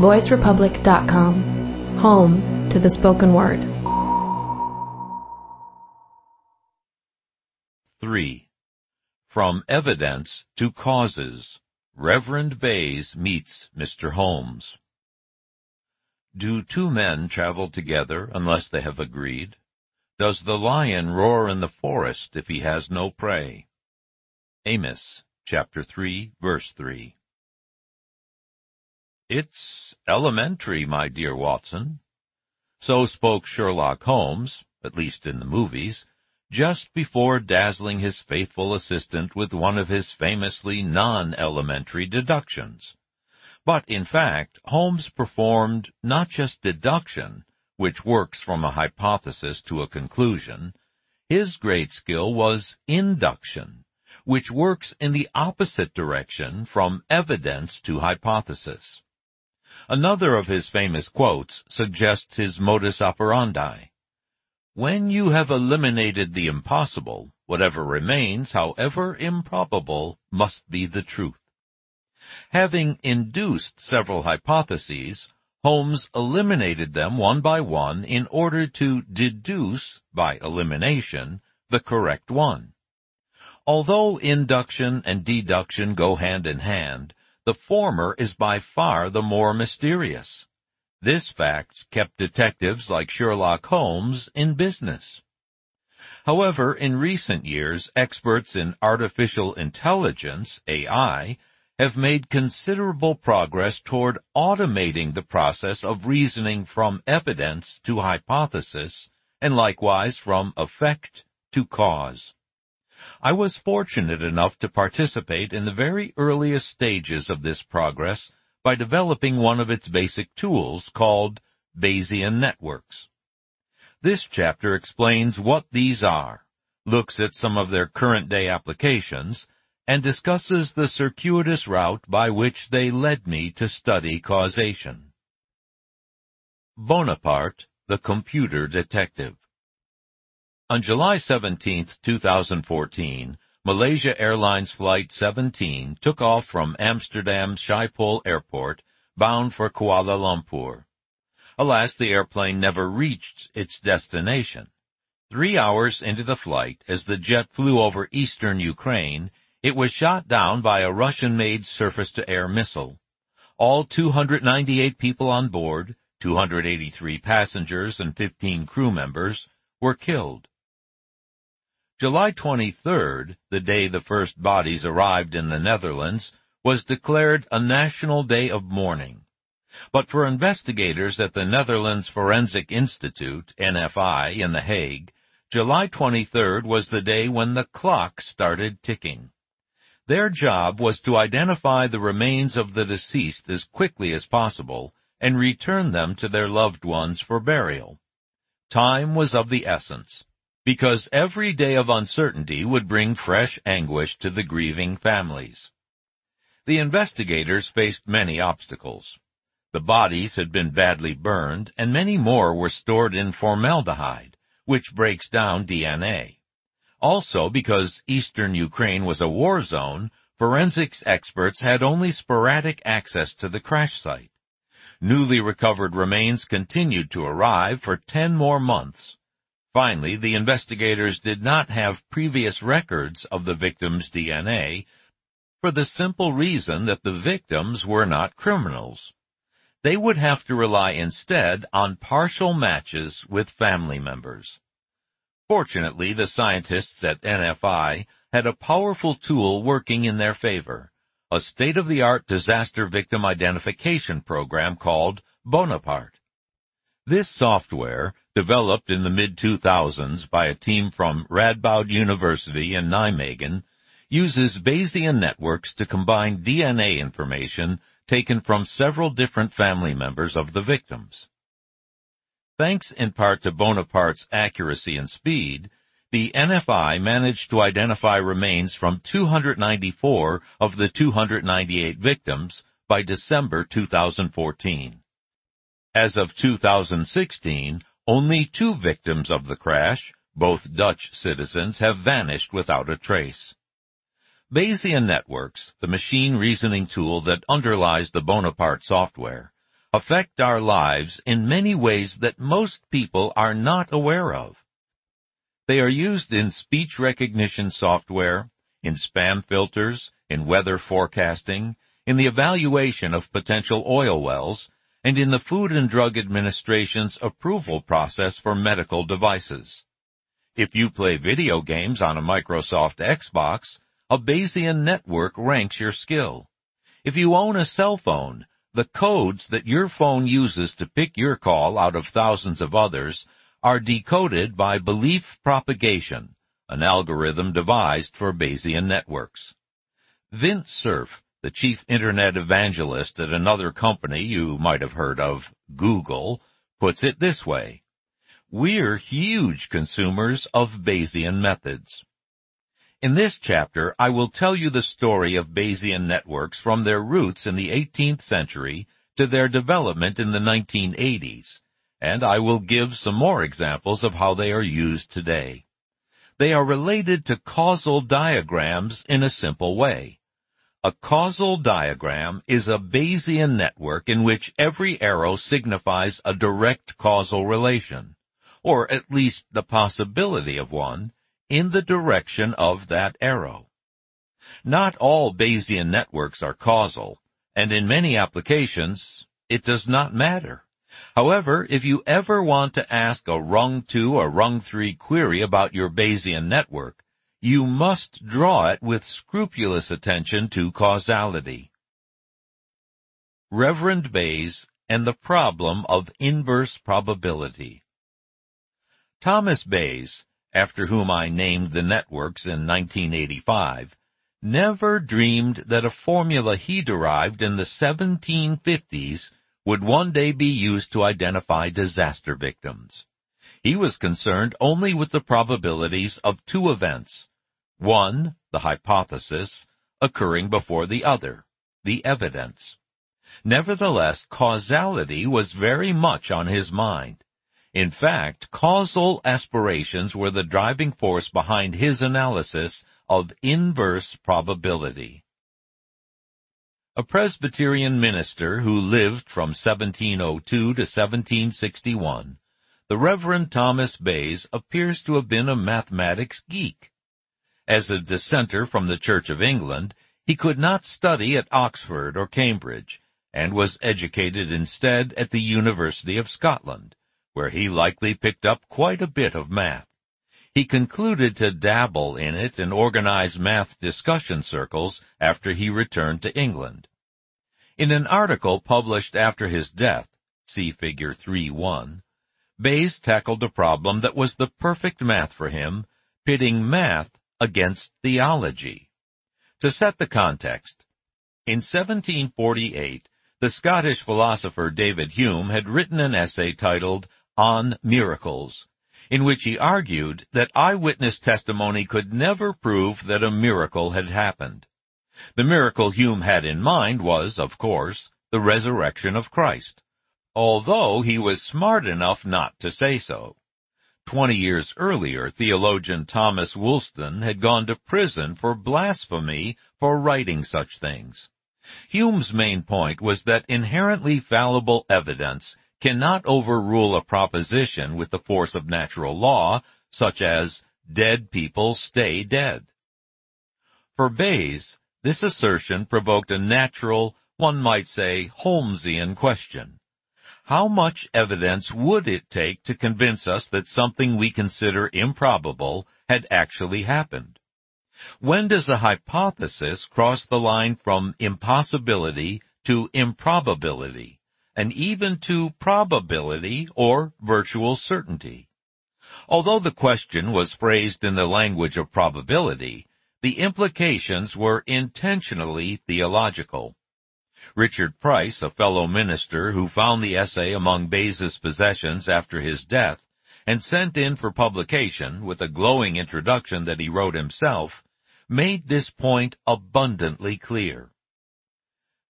voicerepublic.com, home to the spoken word. 3. From Evidence to Causes, Reverend Bayes meets Mr. Holmes. Do two men travel together unless they have agreed? Does the lion roar in the forest if he has no prey? Amos, chapter 3, verse 3. It's elementary, my dear Watson. So spoke Sherlock Holmes, at least in the movies, just before dazzling his faithful assistant with one of his famously non-elementary deductions. But in fact, Holmes performed not just deduction, which works from a hypothesis to a conclusion, his great skill was induction, which works in the opposite direction from evidence to hypothesis. Another of his famous quotes suggests his modus operandi. When you have eliminated the impossible, whatever remains, however improbable, must be the truth. Having induced several hypotheses, Holmes eliminated them one by one in order to deduce, by elimination, the correct one. Although induction and deduction go hand in hand, the former is by far the more mysterious. This fact kept detectives like Sherlock Holmes in business. However, in recent years, experts in artificial intelligence, AI, have made considerable progress toward automating the process of reasoning from evidence to hypothesis, and likewise from effect to cause. I was fortunate enough to participate in the very earliest stages of this progress by developing one of its basic tools called Bayesian networks. This chapter explains what these are, looks at some of their current day applications, and discusses the circuitous route by which they led me to study causation. Bonaparte, the Computer Detective On July 17, 2014, Malaysia Airlines Flight 17 took off from Amsterdam's Schiphol Airport, bound for Kuala Lumpur. Alas, the airplane never reached its destination. Three hours into the flight, as the jet flew over eastern Ukraine, it was shot down by a Russian-made surface-to-air missile. All 298 people on board, 283 passengers and 15 crew members, were killed. July 23rd, the day the first bodies arrived in the Netherlands, was declared a national day of mourning. But for investigators at the Netherlands Forensic Institute, NFI, in The Hague, July 23rd was the day when the clock started ticking. Their job was to identify the remains of the deceased as quickly as possible and return them to their loved ones for burial. Time was of the essence because every day of uncertainty would bring fresh anguish to the grieving families. The investigators faced many obstacles. The bodies had been badly burned and many more were stored in formaldehyde, which breaks down DNA. Also, because eastern Ukraine was a war zone, forensics experts had only sporadic access to the crash site. Newly recovered remains continued to arrive for 10 more months. Finally, the investigators did not have previous records of the victim's DNA for the simple reason that the victims were not criminals. They would have to rely instead on partial matches with family members. Fortunately, the scientists at NFI had a powerful tool working in their favor, a state-of-the-art disaster victim identification program called Bonaparte. This software developed in the mid-2000s by a team from Radboud University in Nijmegen, uses Bayesian networks to combine DNA information taken from several different family members of the victims. Thanks in part to Bonaparte's accuracy and speed, the NFI managed to identify remains from 294 of the 298 victims by December 2014. As of 2016, only two victims of the crash, both Dutch citizens, have vanished without a trace. Bayesian networks, the machine reasoning tool that underlies the Bonaparte software, affect our lives in many ways that most people are not aware of. They are used in speech recognition software, in spam filters, in weather forecasting, in the evaluation of potential oil wells, and in the Food and Drug Administration's approval process for medical devices. If you play video games on a Microsoft Xbox, a Bayesian network ranks your skill. If you own a cell phone, the codes that your phone uses to pick your call out of thousands of others are decoded by belief propagation, an algorithm devised for Bayesian networks. Vint Cerf, the chief internet evangelist at another company you might have heard of, Google, puts it this way. We're huge consumers of Bayesian methods. In this chapter, I will tell you the story of Bayesian networks from their roots in the 18th century to their development in the 1980s, and I will give some more examples of how they are used today. They are related to causal diagrams in a simple way. A causal diagram is a Bayesian network in which every arrow signifies a direct causal relation, or at least the possibility of one, in the direction of that arrow. Not all Bayesian networks are causal, and in many applications, it does not matter. However, if you ever want to ask a rung 2 or rung 3 query about your Bayesian network, you must draw it with scrupulous attention to causality. Reverend Bayes and the problem of inverse probability. Thomas Bayes, after whom I named the networks in 1985, never dreamed that a formula he derived in the 1750s would one day be used to identify disaster victims. He was concerned only with the probabilities of two events. One, the hypothesis, occurring before the other, the evidence. Nevertheless, causality was very much on his mind. In fact, causal aspirations were the driving force behind his analysis of inverse probability. A Presbyterian minister who lived from 1702 to 1761, the Reverend Thomas Bayes appears to have been a mathematics geek. As a dissenter from the Church of England, he could not study at Oxford or Cambridge, and was educated instead at the University of Scotland where he likely picked up quite a bit of math. He concluded to dabble in it and organize math discussion circles after he returned to England. In an article published after his death, see figure 3.1, Bayes tackled a problem that was the perfect math for him, pitting math against theology. To set the context, in 1748, the Scottish philosopher David Hume had written an essay titled on miracles, in which he argued that eyewitness testimony could never prove that a miracle had happened. The miracle Hume had in mind was, of course, the resurrection of Christ, although he was smart enough not to say so. Twenty years earlier, theologian Thomas Woolston had gone to prison for blasphemy for writing such things. Hume's main point was that inherently fallible evidence cannot overrule a proposition with the force of natural law, such as dead people stay dead. For Bayes, this assertion provoked a natural, one might say, Holmesian question. How much evidence would it take to convince us that something we consider improbable had actually happened? When does a hypothesis cross the line from impossibility to improbability? and even to probability or virtual certainty. Although the question was phrased in the language of probability, the implications were intentionally theological. Richard Price, a fellow minister who found the essay among Bayes' possessions after his death and sent in for publication with a glowing introduction that he wrote himself, made this point abundantly clear.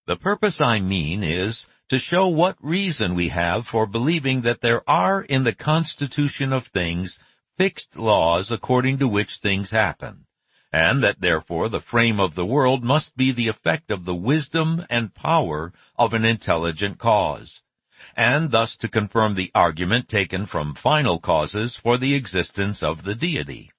The purpose I mean is to show what reason we have for believing that there are in the constitution of things fixed laws according to which things happen, and that therefore the frame of the world must be the effect of the wisdom and power of an intelligent cause, and thus to confirm the argument taken from final causes for the existence of the deity.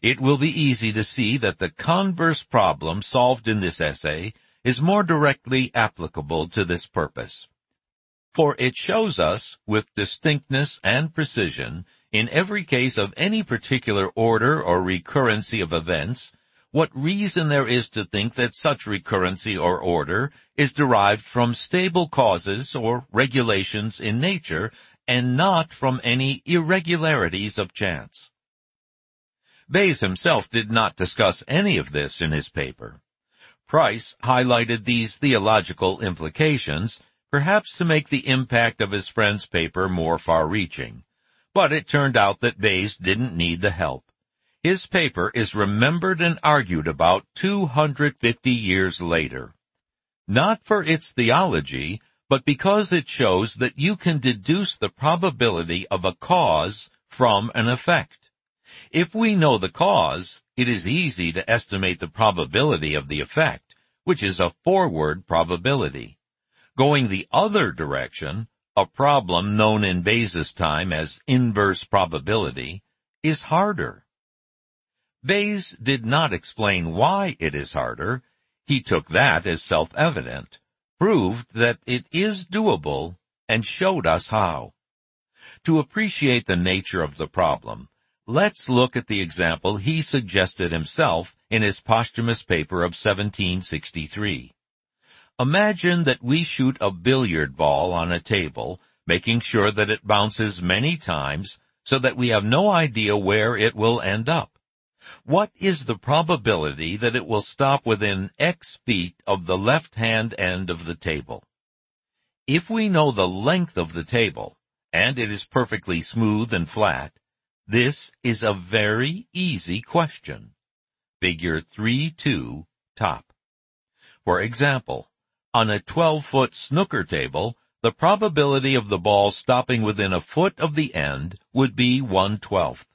It will be easy to see that the converse problem solved in this essay is more directly applicable to this purpose. For it shows us, with distinctness and precision, in every case of any particular order or recurrency of events, what reason there is to think that such recurrency or order is derived from stable causes or regulations in nature and not from any irregularities of chance. Bayes himself did not discuss any of this in his paper. Price highlighted these theological implications, perhaps to make the impact of his friend's paper more far-reaching. But it turned out that Bayes didn't need the help. His paper is remembered and argued about 250 years later. Not for its theology, but because it shows that you can deduce the probability of a cause from an effect. If we know the cause, it is easy to estimate the probability of the effect, which is a forward probability. Going the other direction, a problem known in Bayes' time as inverse probability, is harder. Bayes did not explain why it is harder. He took that as self-evident, proved that it is doable, and showed us how. To appreciate the nature of the problem, let's look at the example he suggested himself in his posthumous paper of 1763. Imagine that we shoot a billiard ball on a table, making sure that it bounces many times so that we have no idea where it will end up. What is the probability that it will stop within X feet of the left-hand end of the table? If we know the length of the table, and it is perfectly smooth and flat, this is a very easy question. Figure 3-2, top. For example, on a 12-foot snooker table, the probability of the ball stopping within a foot of the end would be one-twelfth.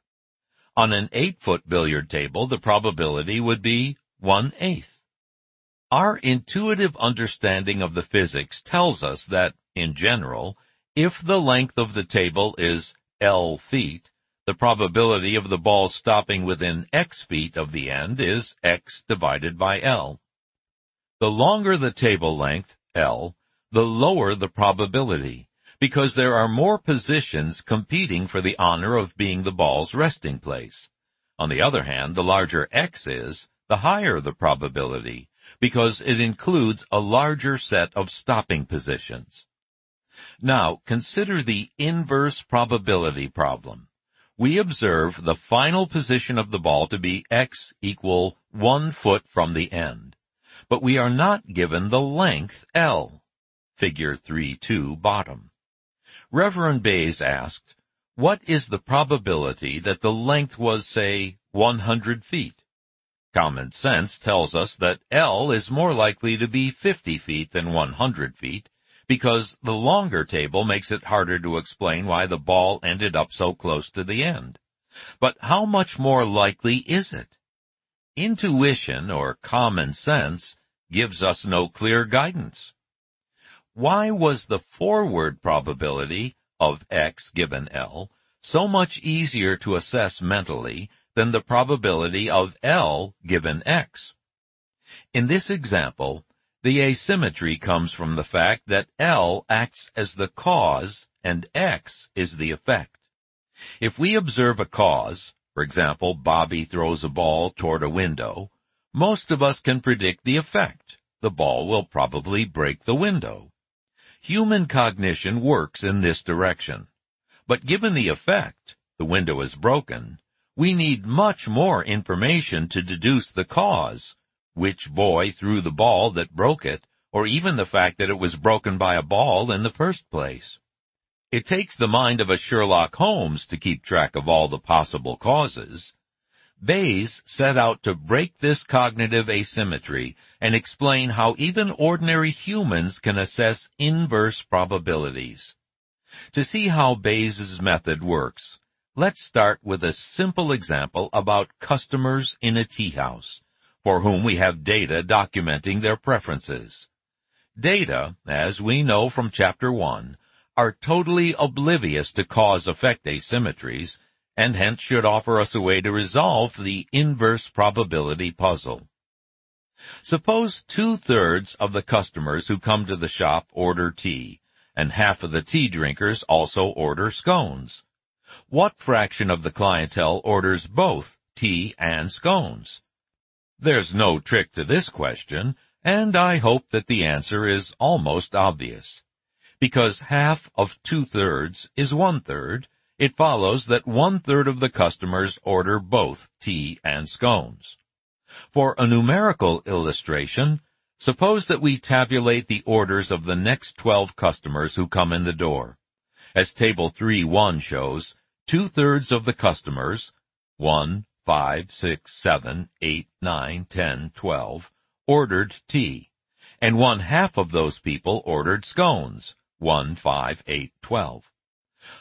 On an eight-foot billiard table, the probability would be one-eighth. Our intuitive understanding of the physics tells us that, in general, if the length of the table is L feet, the probability of the ball stopping within X feet of the end is X divided by L. The longer the table length, L, the lower the probability because there are more positions competing for the honor of being the ball's resting place. On the other hand, the larger X is, the higher the probability, because it includes a larger set of stopping positions. Now, consider the inverse probability problem. We observe the final position of the ball to be X equal one foot from the end. But we are not given the length L. Figure 3-2 bottom. Reverend Bayes asked, what is the probability that the length was, say, 100 feet? Common sense tells us that L is more likely to be 50 feet than 100 feet, because the longer table makes it harder to explain why the ball ended up so close to the end. But how much more likely is it? Intuition or common sense gives us no clear guidance. Why was the forward probability of x given L so much easier to assess mentally than the probability of L given x? In this example, the asymmetry comes from the fact that L acts as the cause and X is the effect. If we observe a cause, for example, Bobby throws a ball toward a window, most of us can predict the effect. The ball will probably break the window. Human cognition works in this direction. But given the effect, the window is broken, we need much more information to deduce the cause, which boy threw the ball that broke it, or even the fact that it was broken by a ball in the first place. It takes the mind of a Sherlock Holmes to keep track of all the possible causes, Bayes set out to break this cognitive asymmetry and explain how even ordinary humans can assess inverse probabilities. To see how Bayes' method works, let's start with a simple example about customers in a tea house, for whom we have data documenting their preferences. Data, as we know from chapter 1, are totally oblivious to cause-effect asymmetries, and hence should offer us a way to resolve the inverse probability puzzle. Suppose two-thirds of the customers who come to the shop order tea, and half of the tea drinkers also order scones. What fraction of the clientele orders both tea and scones? There's no trick to this question, and I hope that the answer is almost obvious. Because half of two-thirds is one-third, it follows that one-third of the customers order both tea and scones. For a numerical illustration, suppose that we tabulate the orders of the next 12 customers who come in the door. As table 3-1 shows, two-thirds of the customers, 1, 5, 6, 7, 8, 9, 10, 12, ordered tea, and one half of those people ordered scones, 1, 5, 8, 12.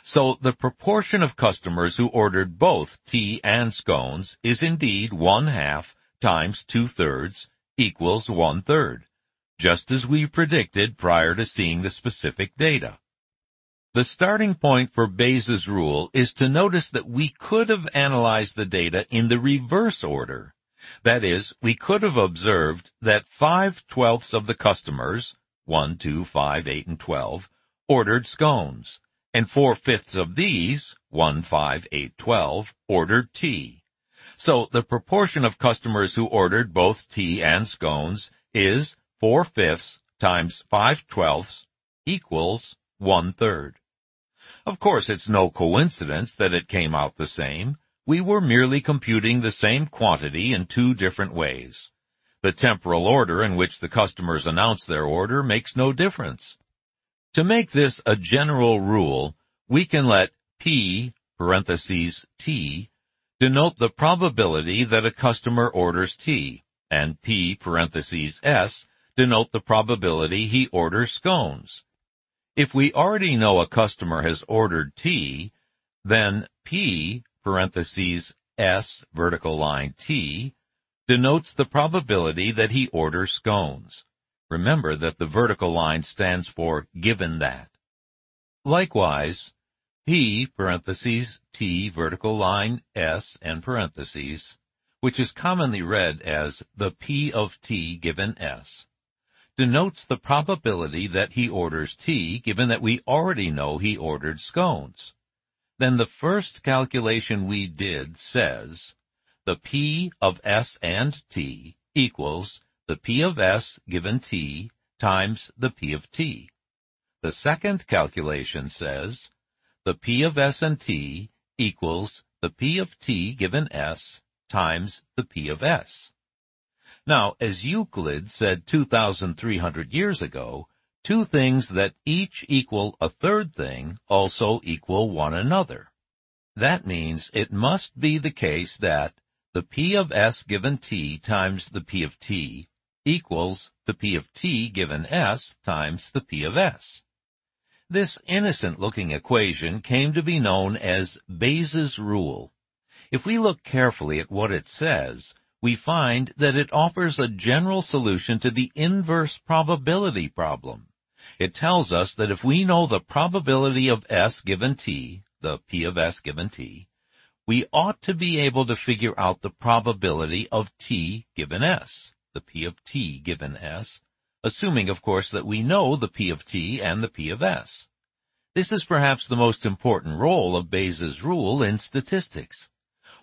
So the proportion of customers who ordered both tea and scones is indeed one half times two thirds equals one third, just as we predicted prior to seeing the specific data. The starting point for Bayes' rule is to notice that we could have analyzed the data in the reverse order. That is, we could have observed that 5 twelfths of the customers, 1, 2, 5, 8, and 12, ordered scones, and 4 fifths of these, 1, 5, 8, 12, ordered tea. So the proportion of customers who ordered both tea and scones is 4 fifths times 5 twelfths equals one third. Of course, it's no coincidence that it came out the same. We were merely computing the same quantity in two different ways. The temporal order in which the customers announce their order makes no difference. To make this a general rule, we can let P, T, denote the probability that a customer orders tea, and P, S, denote the probability he orders scones. If we already know a customer has ordered tea, then P, S, vertical line T, denotes the probability that he orders scones. Remember that the vertical line stands for given that. Likewise, P, parentheses, T, vertical line S, and parentheses, which is commonly read as the P of T given S, denotes the probability that he orders T given that we already know he ordered scones. Then the first calculation we did says the P of S and T equals the P of S given T times the P of T. The second calculation says the P of S and T equals the P of T given S times the P of S. Now, as Euclid said 2,300 years ago, two things that each equal a third thing also equal one another. That means it must be the case that the P of S given T times the P of T equals the P of T given S times the P of S. This innocent-looking equation came to be known as Bayes' rule. If we look carefully at what it says, we find that it offers a general solution to the inverse probability problem. It tells us that if we know the probability of S given T, the P of S given T, we ought to be able to figure out the probability of T given S, the P of T given S, assuming of course that we know the P of T and the P of S. This is perhaps the most important role of Bayes' rule in statistics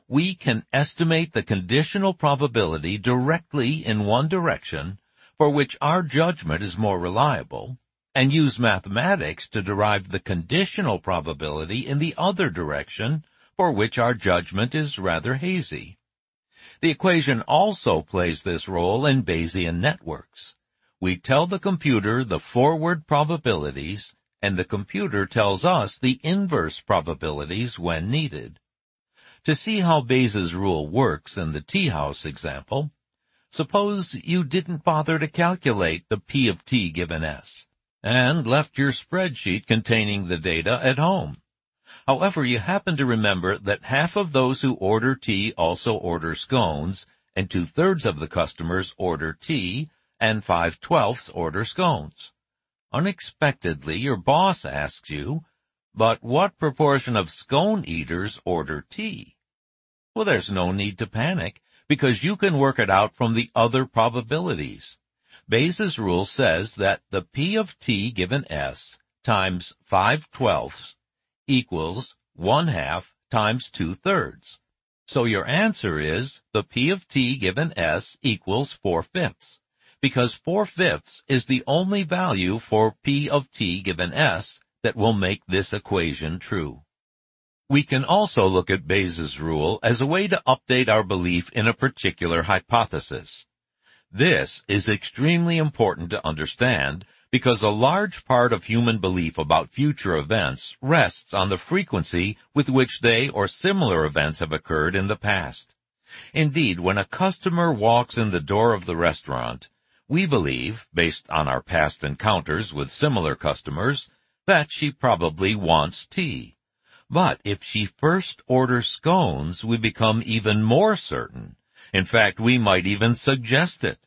we can estimate the conditional probability directly in one direction, for which our judgment is more reliable, and use mathematics to derive the conditional probability in the other direction, for which our judgment is rather hazy. The equation also plays this role in Bayesian networks. We tell the computer the forward probabilities, and the computer tells us the inverse probabilities when needed. To see how Bayes' rule works in the tea house example, suppose you didn't bother to calculate the P of T given S, and left your spreadsheet containing the data at home. However, you happen to remember that half of those who order tea also order scones, and two-thirds of the customers order tea, and five-twelfths order scones. unexpectedly your boss asks you, but what proportion of scone eaters order tea? Well, there's no need to panic because you can work it out from the other probabilities. Bayes' rule says that the P of t given S times 5 twelfths equals 1 half times 2 thirds. So your answer is the P of t given S equals 4 fifths, because 4 fifths is the only value for P of t given S that will make this equation true. We can also look at Bayes' rule as a way to update our belief in a particular hypothesis. This is extremely important to understand because a large part of human belief about future events rests on the frequency with which they or similar events have occurred in the past. Indeed, when a customer walks in the door of the restaurant, we believe, based on our past encounters with similar customers, that she probably wants tea. But if she first orders scones, we become even more certain. In fact, we might even suggest it.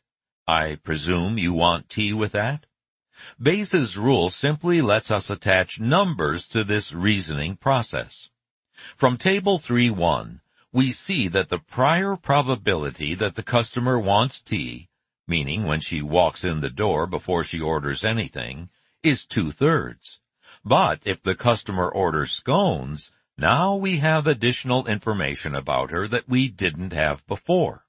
I presume you want tea with that? Bayes' rule simply lets us attach numbers to this reasoning process. From table 3-1, we see that the prior probability that the customer wants tea, meaning when she walks in the door before she orders anything, is two-thirds. But if the customer orders scones, now we have additional information about her that we didn't have before.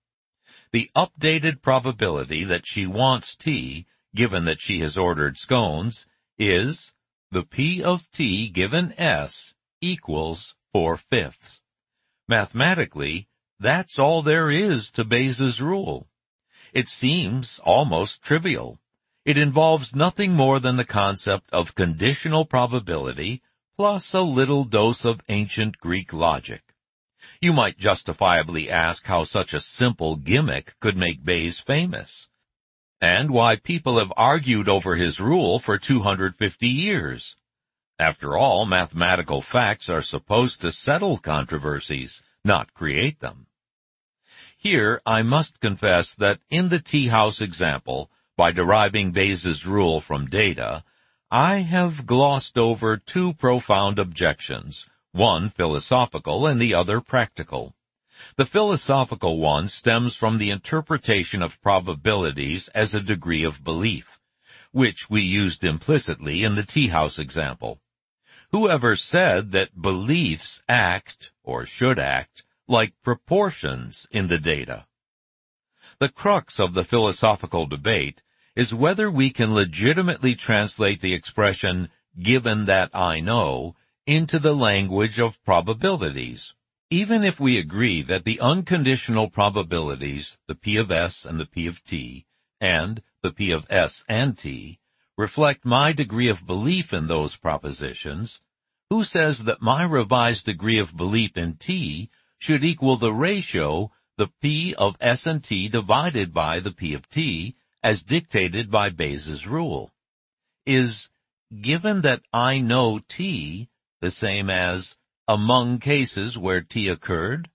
The updated probability that she wants tea given that she has ordered scones, is the P of t given S equals 4 fifths. Mathematically, that's all there is to Bayes' rule. It seems almost trivial. It involves nothing more than the concept of conditional probability plus a little dose of ancient Greek logic. You might justifiably ask how such a simple gimmick could make Bayes famous and why people have argued over his rule for 250 years. After all, mathematical facts are supposed to settle controversies, not create them. Here, I must confess that in the tea house example, by deriving Bayes' rule from data, I have glossed over two profound objections, one philosophical and the other practical. The philosophical one stems from the interpretation of probabilities as a degree of belief, which we used implicitly in the tea house example. Whoever said that beliefs act, or should act, like proportions in the data? The crux of the philosophical debate is whether we can legitimately translate the expression, given that I know, into the language of probabilities. Even if we agree that the unconditional probabilities, the P of S and the P of T, and the P of S and T, reflect my degree of belief in those propositions, who says that my revised degree of belief in T should equal the ratio the P of S and T divided by the P of T as dictated by Bayes' rule? Is, given that I know T, the same as among cases where T occurred?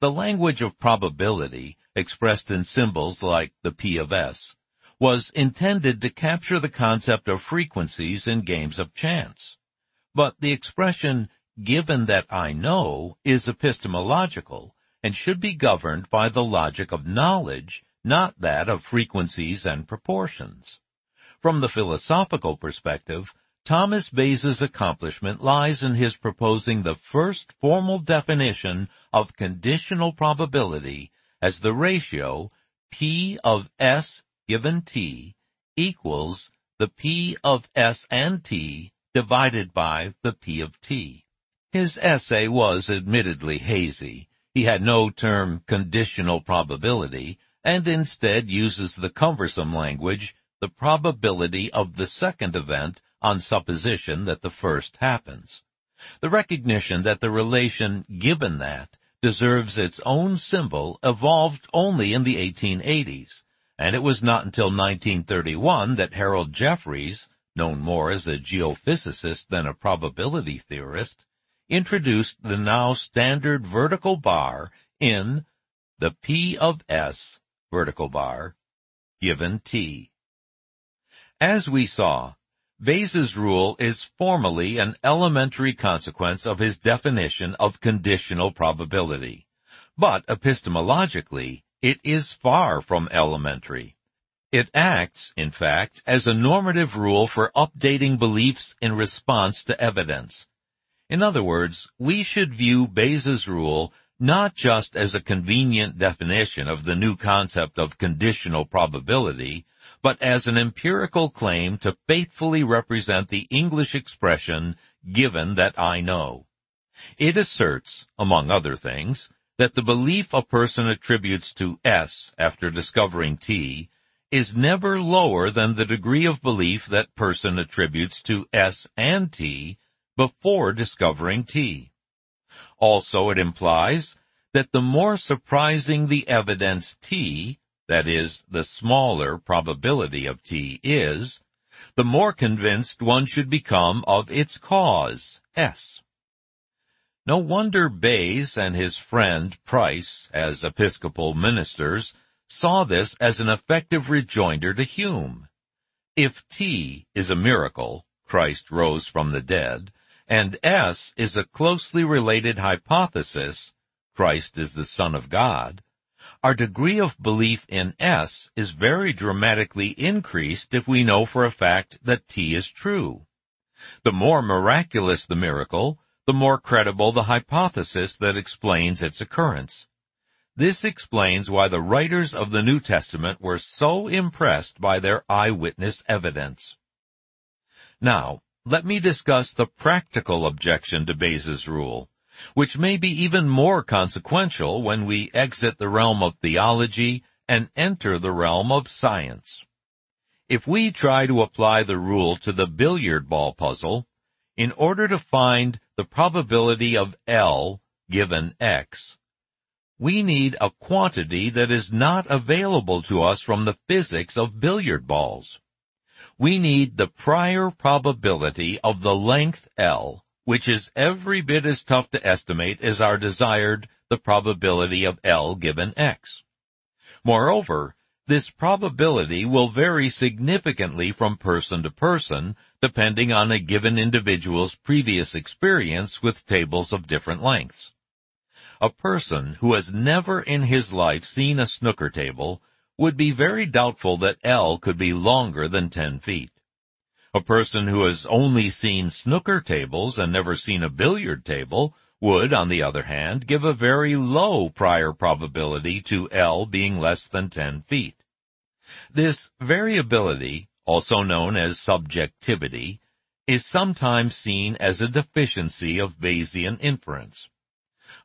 The language of probability, expressed in symbols like the P of S, was intended to capture the concept of frequencies in games of chance. But the expression, given that I know, is epistemological and should be governed by the logic of knowledge, not that of frequencies and proportions. From the philosophical perspective, Thomas Bayes' accomplishment lies in his proposing the first formal definition of conditional probability as the ratio P of S given T equals the P of S and T divided by the P of T. His essay was admittedly hazy. He had no term conditional probability and instead uses the cumbersome language the probability of the second event on supposition that the first happens. The recognition that the relation given that deserves its own symbol evolved only in the 1880s, and it was not until 1931 that Harold Jeffreys, known more as a geophysicist than a probability theorist, introduced the now standard vertical bar in the P of S vertical bar given T. As we saw, Bayes' rule is formally an elementary consequence of his definition of conditional probability. But epistemologically, it is far from elementary. It acts, in fact, as a normative rule for updating beliefs in response to evidence. In other words, we should view Bayes' rule not just as a convenient definition of the new concept of conditional probability, but as an empirical claim to faithfully represent the English expression, given that I know. It asserts, among other things, that the belief a person attributes to S after discovering T is never lower than the degree of belief that person attributes to S and T before discovering T. Also it implies that the more surprising the evidence T, that is, the smaller probability of T is, the more convinced one should become of its cause, S. No wonder Bayes and his friend Price, as Episcopal ministers, saw this as an effective rejoinder to Hume. If T is a miracle, Christ rose from the dead, and S is a closely related hypothesis, Christ is the Son of God, our degree of belief in S is very dramatically increased if we know for a fact that T is true. The more miraculous the miracle, the more credible the hypothesis that explains its occurrence. This explains why the writers of the New Testament were so impressed by their eyewitness evidence. Now, let me discuss the practical objection to Bayes' rule, which may be even more consequential when we exit the realm of theology and enter the realm of science. If we try to apply the rule to the billiard ball puzzle, in order to find the probability of L given X, we need a quantity that is not available to us from the physics of billiard balls. We need the prior probability of the length L, which is every bit as tough to estimate as our desired the probability of L given X. Moreover, this probability will vary significantly from person to person, depending on a given individual's previous experience with tables of different lengths. A person who has never in his life seen a snooker table would be very doubtful that L could be longer than 10 feet. A person who has only seen snooker tables and never seen a billiard table would, on the other hand, give a very low prior probability to L being less than 10 feet. This variability, also known as subjectivity, is sometimes seen as a deficiency of Bayesian inference.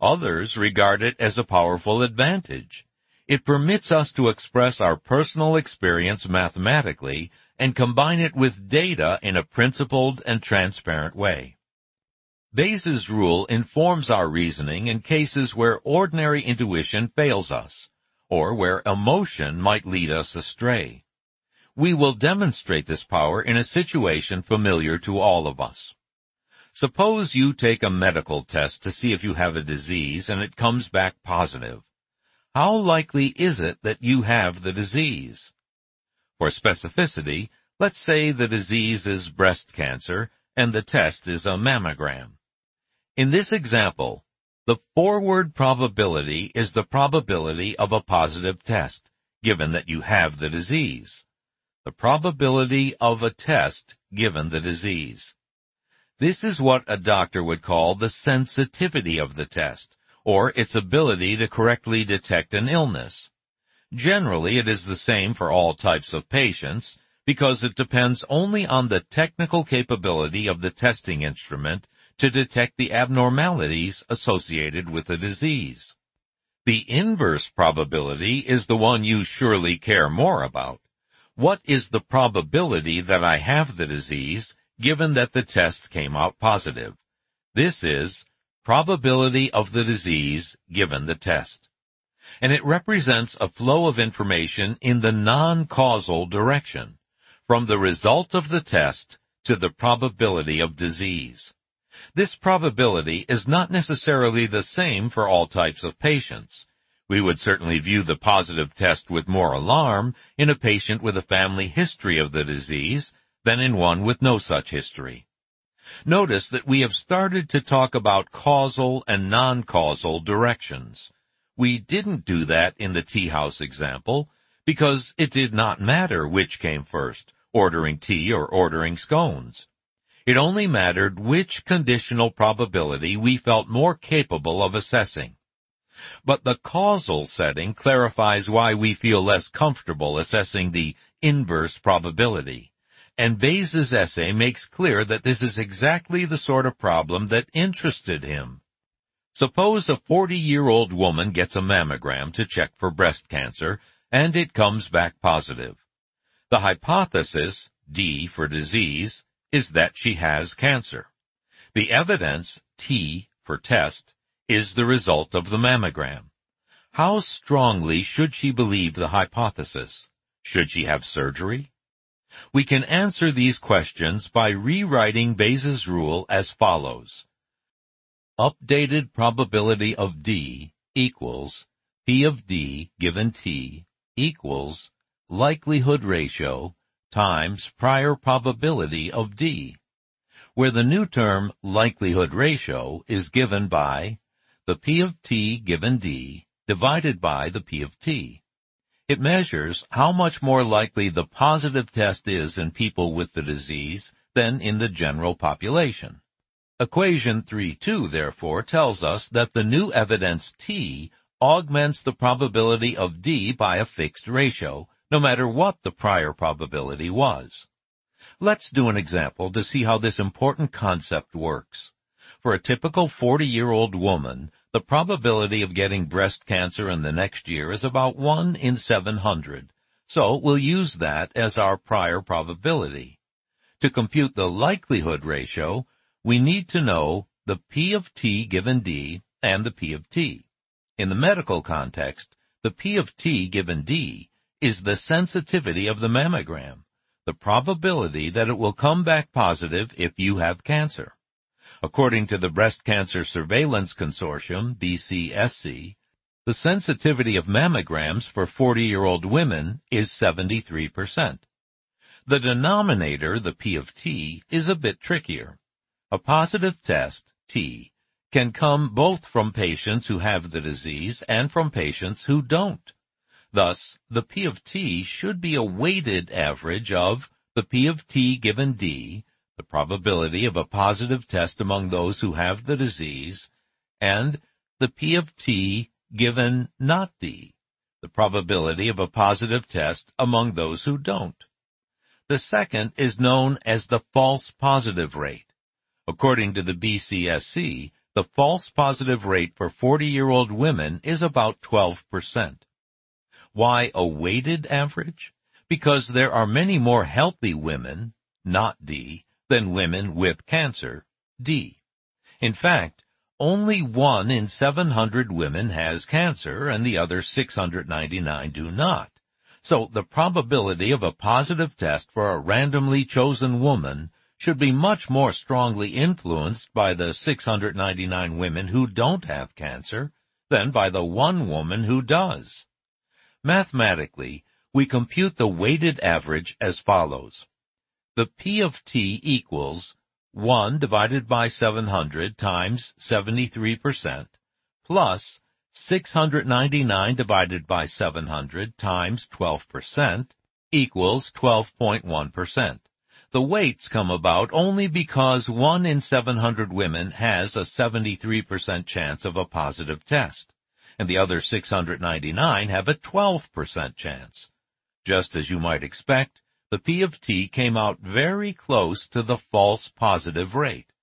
Others regard it as a powerful advantage. It permits us to express our personal experience mathematically and combine it with data in a principled and transparent way. Bayes' rule informs our reasoning in cases where ordinary intuition fails us, or where emotion might lead us astray. We will demonstrate this power in a situation familiar to all of us. Suppose you take a medical test to see if you have a disease and it comes back positive. How likely is it that you have the disease? For specificity, let's say the disease is breast cancer and the test is a mammogram. In this example, the forward probability is the probability of a positive test, given that you have the disease. The probability of a test given the disease. This is what a doctor would call the sensitivity of the test, or its ability to correctly detect an illness. Generally, it is the same for all types of patients, because it depends only on the technical capability of the testing instrument to detect the abnormalities associated with the disease. The inverse probability is the one you surely care more about. What is the probability that I have the disease given that the test came out positive? This is probability of the disease given the test. And it represents a flow of information in the non-causal direction, from the result of the test to the probability of disease. This probability is not necessarily the same for all types of patients. We would certainly view the positive test with more alarm in a patient with a family history of the disease than in one with no such history. Notice that we have started to talk about causal and non-causal directions. We didn't do that in the tea house example because it did not matter which came first, ordering tea or ordering scones. It only mattered which conditional probability we felt more capable of assessing. But the causal setting clarifies why we feel less comfortable assessing the inverse probability. And Bayes' essay makes clear that this is exactly the sort of problem that interested him. Suppose a 40-year-old woman gets a mammogram to check for breast cancer, and it comes back positive. The hypothesis, D for disease, is that she has cancer. The evidence, T for test, is the result of the mammogram. How strongly should she believe the hypothesis? Should she have surgery? We can answer these questions by rewriting Bayes' rule as follows updated probability of D equals P of D given T equals likelihood ratio times prior probability of D, where the new term likelihood ratio is given by the P of T given D divided by the P of T. It measures how much more likely the positive test is in people with the disease than in the general population. Equation 3.2 therefore tells us that the new evidence T augments the probability of D by a fixed ratio, no matter what the prior probability was. Let's do an example to see how this important concept works. For a typical 40-year-old woman, the probability of getting breast cancer in the next year is about 1 in 700. So we'll use that as our prior probability. To compute the likelihood ratio, we need to know the P of T given D and the P of T. In the medical context, the P of T given D is the sensitivity of the mammogram, the probability that it will come back positive if you have cancer. According to the Breast Cancer Surveillance Consortium, BCSC, the sensitivity of mammograms for 40-year-old women is 73%. The denominator, the P of T, is a bit trickier. A positive test, T, can come both from patients who have the disease and from patients who don't. Thus, the P of T should be a weighted average of the P of T given D, the probability of a positive test among those who have the disease, and the P of T given not D, the probability of a positive test among those who don't. The second is known as the false positive rate. According to the BCSC, the false positive rate for 40-year-old women is about 12%. Why a weighted average? Because there are many more healthy women, not D, than women with cancer, D. In fact, only one in 700 women has cancer and the other 699 do not. So the probability of a positive test for a randomly chosen woman should be much more strongly influenced by the 699 women who don't have cancer than by the one woman who does. Mathematically, we compute the weighted average as follows. The P of T equals 1 divided by 700 times 73% plus 699 divided by 700 times 12% equals 12.1%. The weights come about only because 1 in 700 women has a 73% chance of a positive test, and the other 699 have a 12% chance. Just as you might expect, the P of T came out very close to the false positive rate.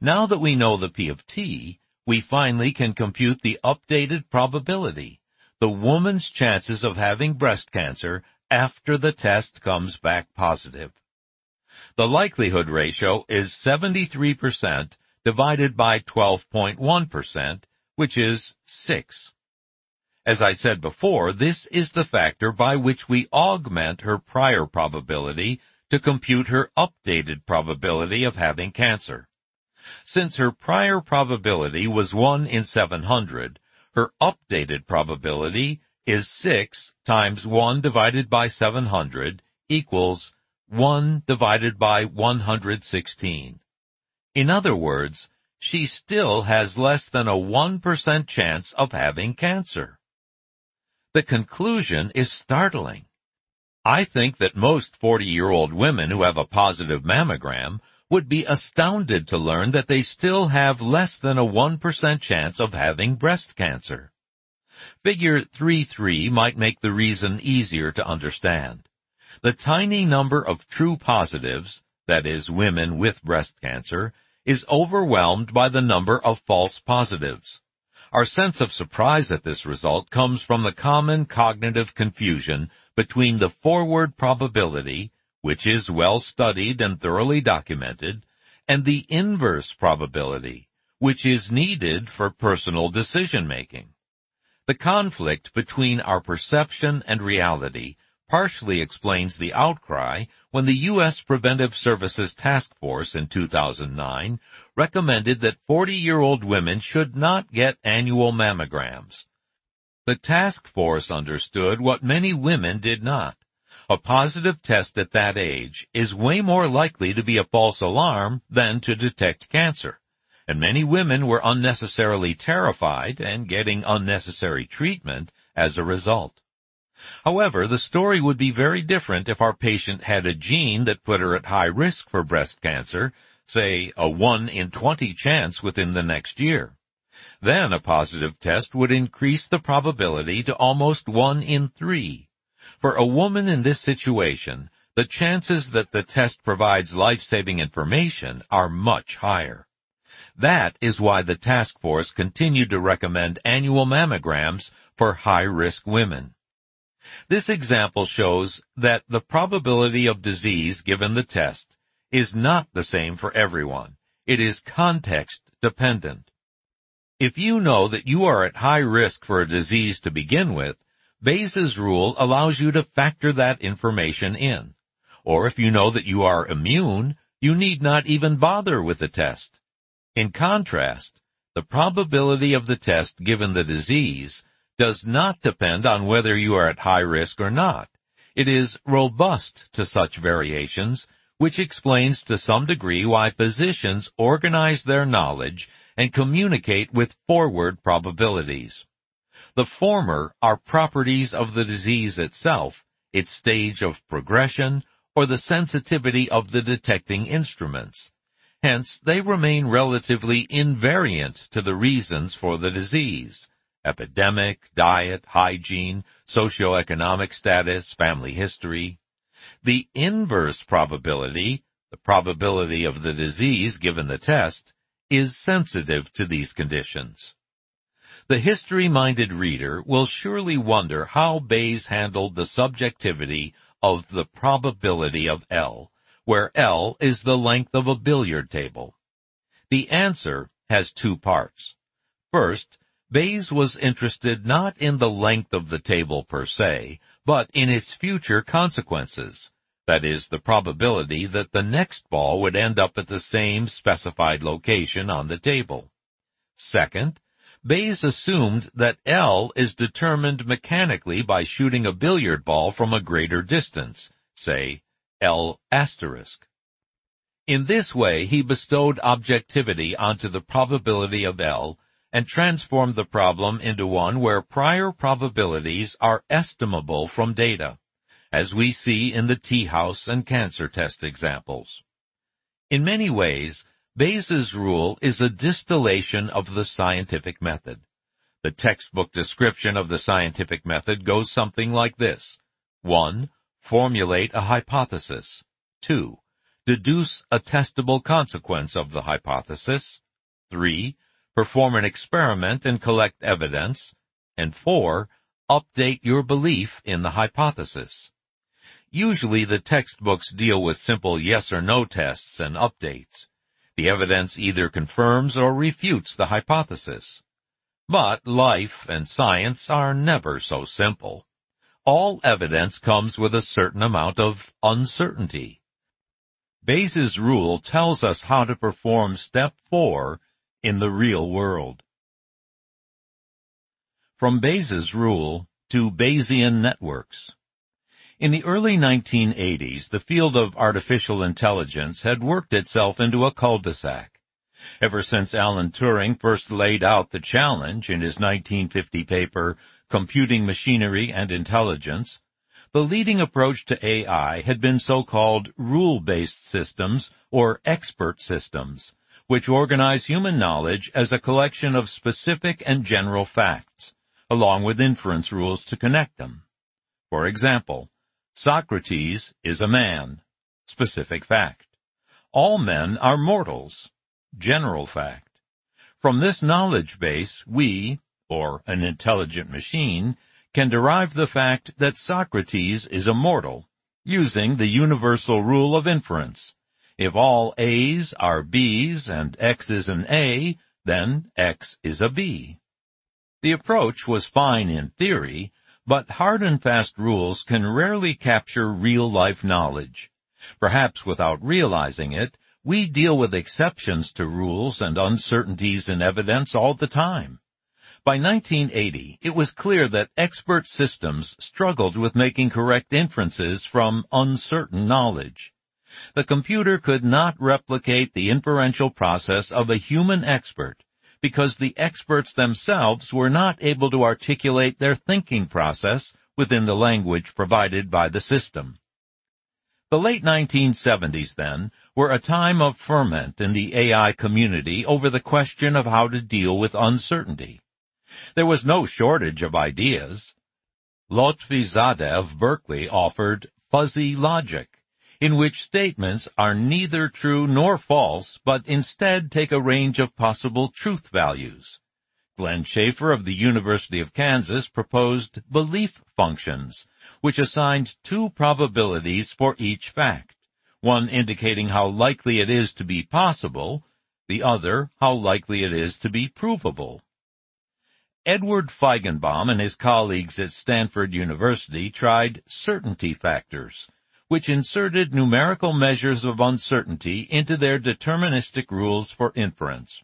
Now that we know the P of T, we finally can compute the updated probability, the woman's chances of having breast cancer after the test comes back positive. The likelihood ratio is 73% divided by 12.1%, which is 6. As I said before, this is the factor by which we augment her prior probability to compute her updated probability of having cancer. Since her prior probability was 1 in 700, her updated probability is 6 times 1 divided by 700 equals 1 divided by 116. In other words, she still has less than a 1% chance of having cancer. The conclusion is startling. I think that most 40-year-old women who have a positive mammogram would be astounded to learn that they still have less than a 1% chance of having breast cancer. Figure 3-3 might make the reason easier to understand. The tiny number of true positives, that is women with breast cancer, is overwhelmed by the number of false positives. Our sense of surprise at this result comes from the common cognitive confusion between the forward probability, which is well studied and thoroughly documented, and the inverse probability, which is needed for personal decision making. The conflict between our perception and reality partially explains the outcry when the U.S. Preventive Services Task Force in 2009 recommended that 40-year-old women should not get annual mammograms. The task force understood what many women did not. A positive test at that age is way more likely to be a false alarm than to detect cancer. And many women were unnecessarily terrified and getting unnecessary treatment as a result. However, the story would be very different if our patient had a gene that put her at high risk for breast cancer, say a 1 in 20 chance within the next year. Then a positive test would increase the probability to almost 1 in 3. For a woman in this situation, the chances that the test provides life-saving information are much higher. That is why the task force continued to recommend annual mammograms for high-risk women. This example shows that the probability of disease given the test is not the same for everyone. It is context dependent. If you know that you are at high risk for a disease to begin with, Bayes' rule allows you to factor that information in. Or if you know that you are immune, you need not even bother with the test. In contrast, the probability of the test given the disease does not depend on whether you are at high risk or not. It is robust to such variations, which explains to some degree why physicians organize their knowledge and communicate with forward probabilities. The former are properties of the disease itself, its stage of progression, or the sensitivity of the detecting instruments. Hence, they remain relatively invariant to the reasons for the disease epidemic, diet, hygiene, socioeconomic status, family history. The inverse probability, the probability of the disease given the test, is sensitive to these conditions. The history-minded reader will surely wonder how Bayes handled the subjectivity of the probability of L, where L is the length of a billiard table. The answer has two parts. First, Bayes was interested not in the length of the table per se, but in its future consequences. That is, the probability that the next ball would end up at the same specified location on the table. Second, Bayes assumed that L is determined mechanically by shooting a billiard ball from a greater distance, say L asterisk. In this way, he bestowed objectivity onto the probability of L and transform the problem into one where prior probabilities are estimable from data, as we see in the tea house and cancer test examples. In many ways, Bayes' rule is a distillation of the scientific method. The textbook description of the scientific method goes something like this. 1. Formulate a hypothesis. 2. Deduce a testable consequence of the hypothesis. 3 perform an experiment and collect evidence, and four, update your belief in the hypothesis. Usually the textbooks deal with simple yes or no tests and updates. The evidence either confirms or refutes the hypothesis. But life and science are never so simple. All evidence comes with a certain amount of uncertainty. Bayes' rule tells us how to perform step four in the real world. From Bayes' rule to Bayesian networks. In the early 1980s, the field of artificial intelligence had worked itself into a cul-de-sac. Ever since Alan Turing first laid out the challenge in his 1950 paper, Computing Machinery and Intelligence, the leading approach to AI had been so-called rule-based systems or expert systems, which organize human knowledge as a collection of specific and general facts, along with inference rules to connect them. For example, Socrates is a man. Specific fact. All men are mortals. General fact. From this knowledge base, we, or an intelligent machine, can derive the fact that Socrates is a mortal, using the universal rule of inference. If all A's are B's and X is an A, then X is a B. The approach was fine in theory, but hard and fast rules can rarely capture real-life knowledge. Perhaps without realizing it, we deal with exceptions to rules and uncertainties in evidence all the time. By 1980, it was clear that expert systems struggled with making correct inferences from uncertain knowledge. The computer could not replicate the inferential process of a human expert, because the experts themselves were not able to articulate their thinking process within the language provided by the system. The late 1970s, then, were a time of ferment in the AI community over the question of how to deal with uncertainty. There was no shortage of ideas. Lotfi Zadeh of Berkeley offered fuzzy logic, in which statements are neither true nor false, but instead take a range of possible truth values. Glenn Shafer of the University of Kansas proposed belief functions, which assigned two probabilities for each fact, one indicating how likely it is to be possible, the other how likely it is to be provable. Edward Feigenbaum and his colleagues at Stanford University tried certainty factors, which inserted numerical measures of uncertainty into their deterministic rules for inference.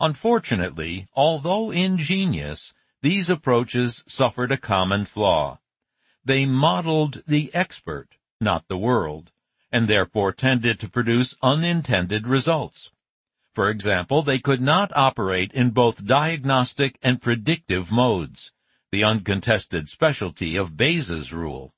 Unfortunately, although ingenious, these approaches suffered a common flaw. They modeled the expert, not the world, and therefore tended to produce unintended results. For example, they could not operate in both diagnostic and predictive modes, the uncontested specialty of Bayes' rule.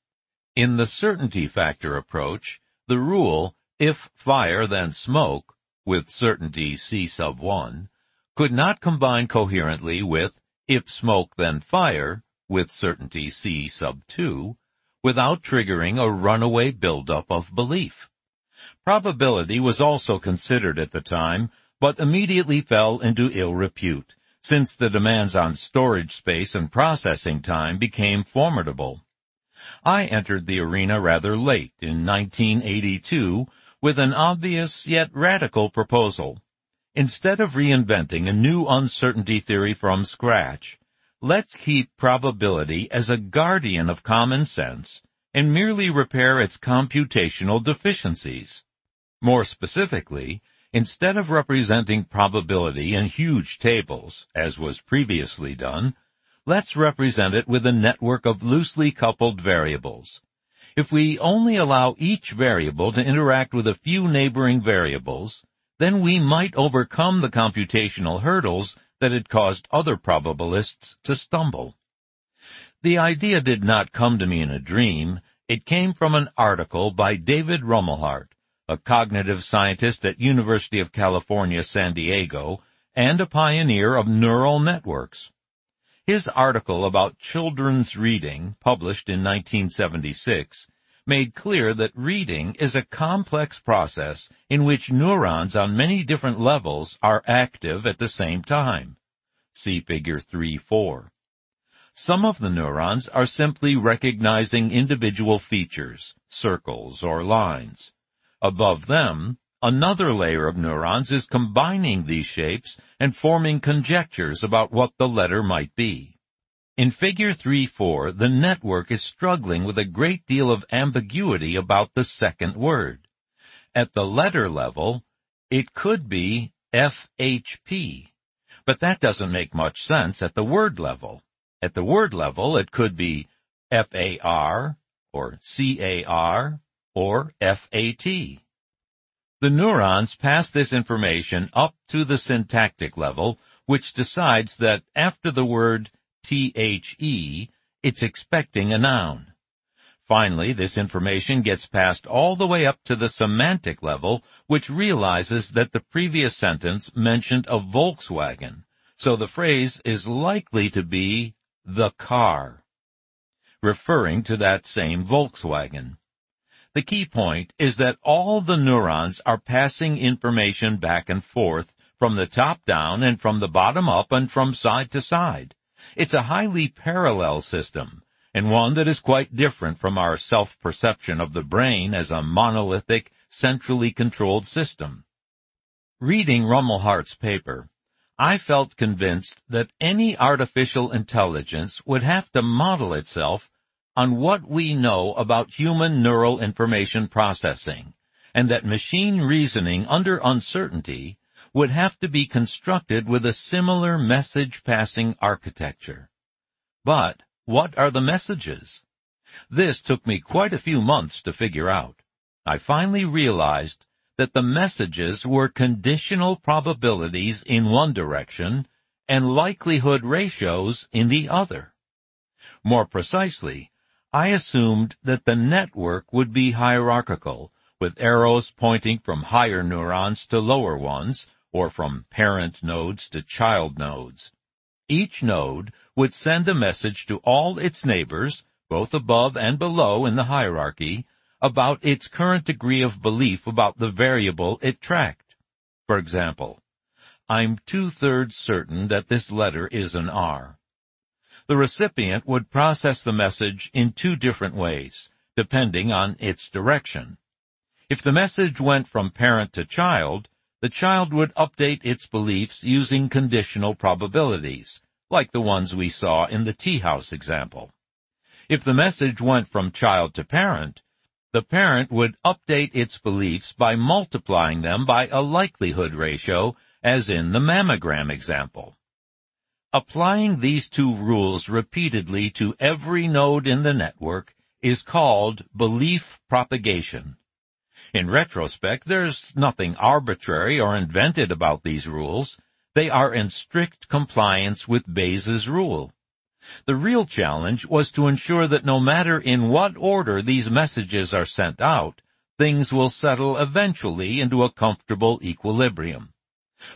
In the certainty factor approach, the rule, if fire then smoke, with certainty C sub 1, could not combine coherently with if smoke then fire, with certainty C sub 2, without triggering a runaway buildup of belief. Probability was also considered at the time, but immediately fell into ill repute, since the demands on storage space and processing time became formidable. I entered the arena rather late in 1982 with an obvious yet radical proposal. Instead of reinventing a new uncertainty theory from scratch, let's keep probability as a guardian of common sense and merely repair its computational deficiencies. More specifically, instead of representing probability in huge tables, as was previously done, Let's represent it with a network of loosely coupled variables. If we only allow each variable to interact with a few neighboring variables, then we might overcome the computational hurdles that had caused other probabilists to stumble. The idea did not come to me in a dream. It came from an article by David Rumelhart, a cognitive scientist at University of California, San Diego, and a pioneer of neural networks. His article about children's reading, published in 1976, made clear that reading is a complex process in which neurons on many different levels are active at the same time. See figure 3-4. Some of the neurons are simply recognizing individual features, circles or lines. Above them, Another layer of neurons is combining these shapes and forming conjectures about what the letter might be. In figure 3-4, the network is struggling with a great deal of ambiguity about the second word. At the letter level, it could be FHP, but that doesn't make much sense at the word level. At the word level, it could be FAR, or CAR, or FAT. The neurons pass this information up to the syntactic level, which decides that after the word THE, it's expecting a noun. Finally, this information gets passed all the way up to the semantic level, which realizes that the previous sentence mentioned a Volkswagen, so the phrase is likely to be the car, referring to that same Volkswagen. The key point is that all the neurons are passing information back and forth from the top down and from the bottom up and from side to side. It's a highly parallel system and one that is quite different from our self-perception of the brain as a monolithic, centrally controlled system. Reading Rumelhart's paper, I felt convinced that any artificial intelligence would have to model itself on what we know about human neural information processing, and that machine reasoning under uncertainty would have to be constructed with a similar message passing architecture. But what are the messages? This took me quite a few months to figure out. I finally realized that the messages were conditional probabilities in one direction and likelihood ratios in the other. More precisely, I assumed that the network would be hierarchical, with arrows pointing from higher neurons to lower ones, or from parent nodes to child nodes. Each node would send a message to all its neighbors, both above and below in the hierarchy, about its current degree of belief about the variable it tracked. For example, I'm two-thirds certain that this letter is an R. The recipient would process the message in two different ways, depending on its direction. If the message went from parent to child, the child would update its beliefs using conditional probabilities, like the ones we saw in the tea house example. If the message went from child to parent, the parent would update its beliefs by multiplying them by a likelihood ratio, as in the mammogram example. Applying these two rules repeatedly to every node in the network is called belief propagation. In retrospect, there's nothing arbitrary or invented about these rules. They are in strict compliance with Bayes' rule. The real challenge was to ensure that no matter in what order these messages are sent out, things will settle eventually into a comfortable equilibrium.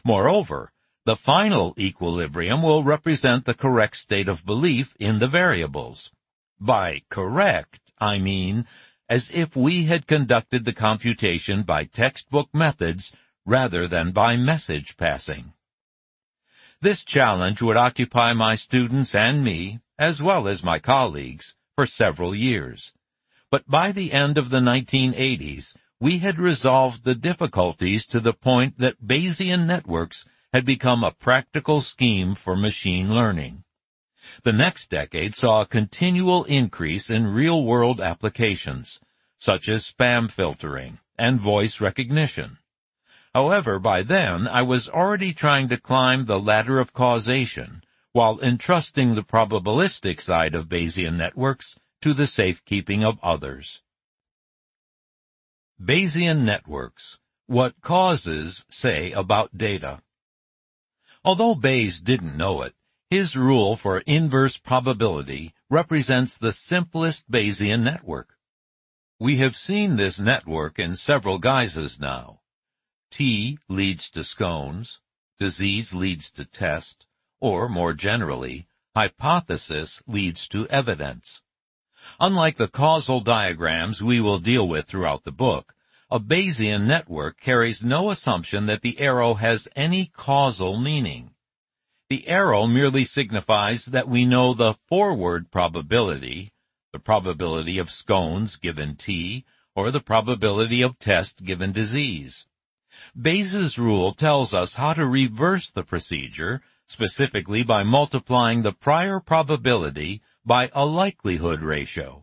Moreover, the final equilibrium will represent the correct state of belief in the variables. By correct, I mean as if we had conducted the computation by textbook methods rather than by message passing. This challenge would occupy my students and me, as well as my colleagues, for several years. But by the end of the 1980s, we had resolved the difficulties to the point that Bayesian networks had become a practical scheme for machine learning. The next decade saw a continual increase in real-world applications, such as spam filtering and voice recognition. However, by then I was already trying to climb the ladder of causation while entrusting the probabilistic side of Bayesian networks to the safekeeping of others. Bayesian networks. What causes say about data. Although Bayes didn't know it, his rule for inverse probability represents the simplest Bayesian network. We have seen this network in several guises now. Tea leads to scones, disease leads to test, or more generally, hypothesis leads to evidence. Unlike the causal diagrams we will deal with throughout the book, a Bayesian network carries no assumption that the arrow has any causal meaning. The arrow merely signifies that we know the forward probability, the probability of scones given tea, or the probability of test given disease. Bayes' rule tells us how to reverse the procedure, specifically by multiplying the prior probability by a likelihood ratio.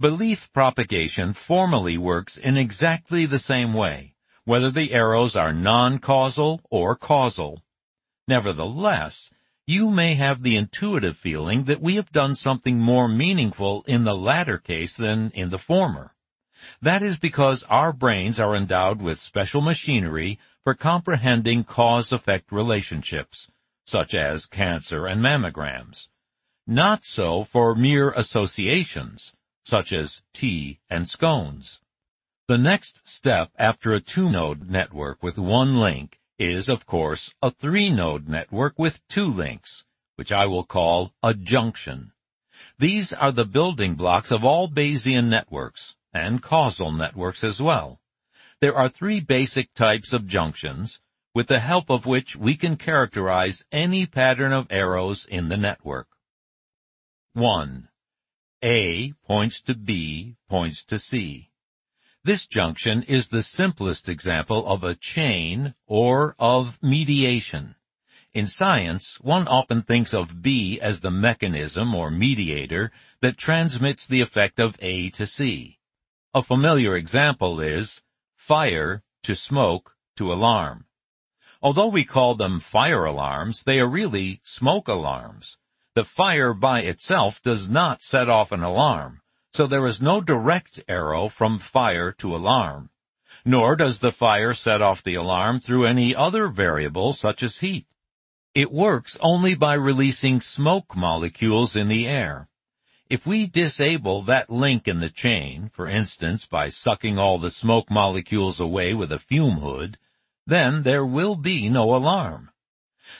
Belief propagation formally works in exactly the same way, whether the arrows are non-causal or causal. Nevertheless, you may have the intuitive feeling that we have done something more meaningful in the latter case than in the former. That is because our brains are endowed with special machinery for comprehending cause-effect relationships, such as cancer and mammograms. Not so for mere associations, such as tea and scones. The next step after a two-node network with one link is, of course, a three-node network with two links, which I will call a junction. These are the building blocks of all Bayesian networks, and causal networks as well. There are three basic types of junctions, with the help of which we can characterize any pattern of arrows in the network. 1. A points to B points to C. This junction is the simplest example of a chain or of mediation. In science, one often thinks of B as the mechanism or mediator that transmits the effect of A to C. A familiar example is fire to smoke to alarm. Although we call them fire alarms, they are really smoke alarms. The fire by itself does not set off an alarm, so there is no direct arrow from fire to alarm. Nor does the fire set off the alarm through any other variable such as heat. It works only by releasing smoke molecules in the air. If we disable that link in the chain, for instance by sucking all the smoke molecules away with a fume hood, then there will be no alarm.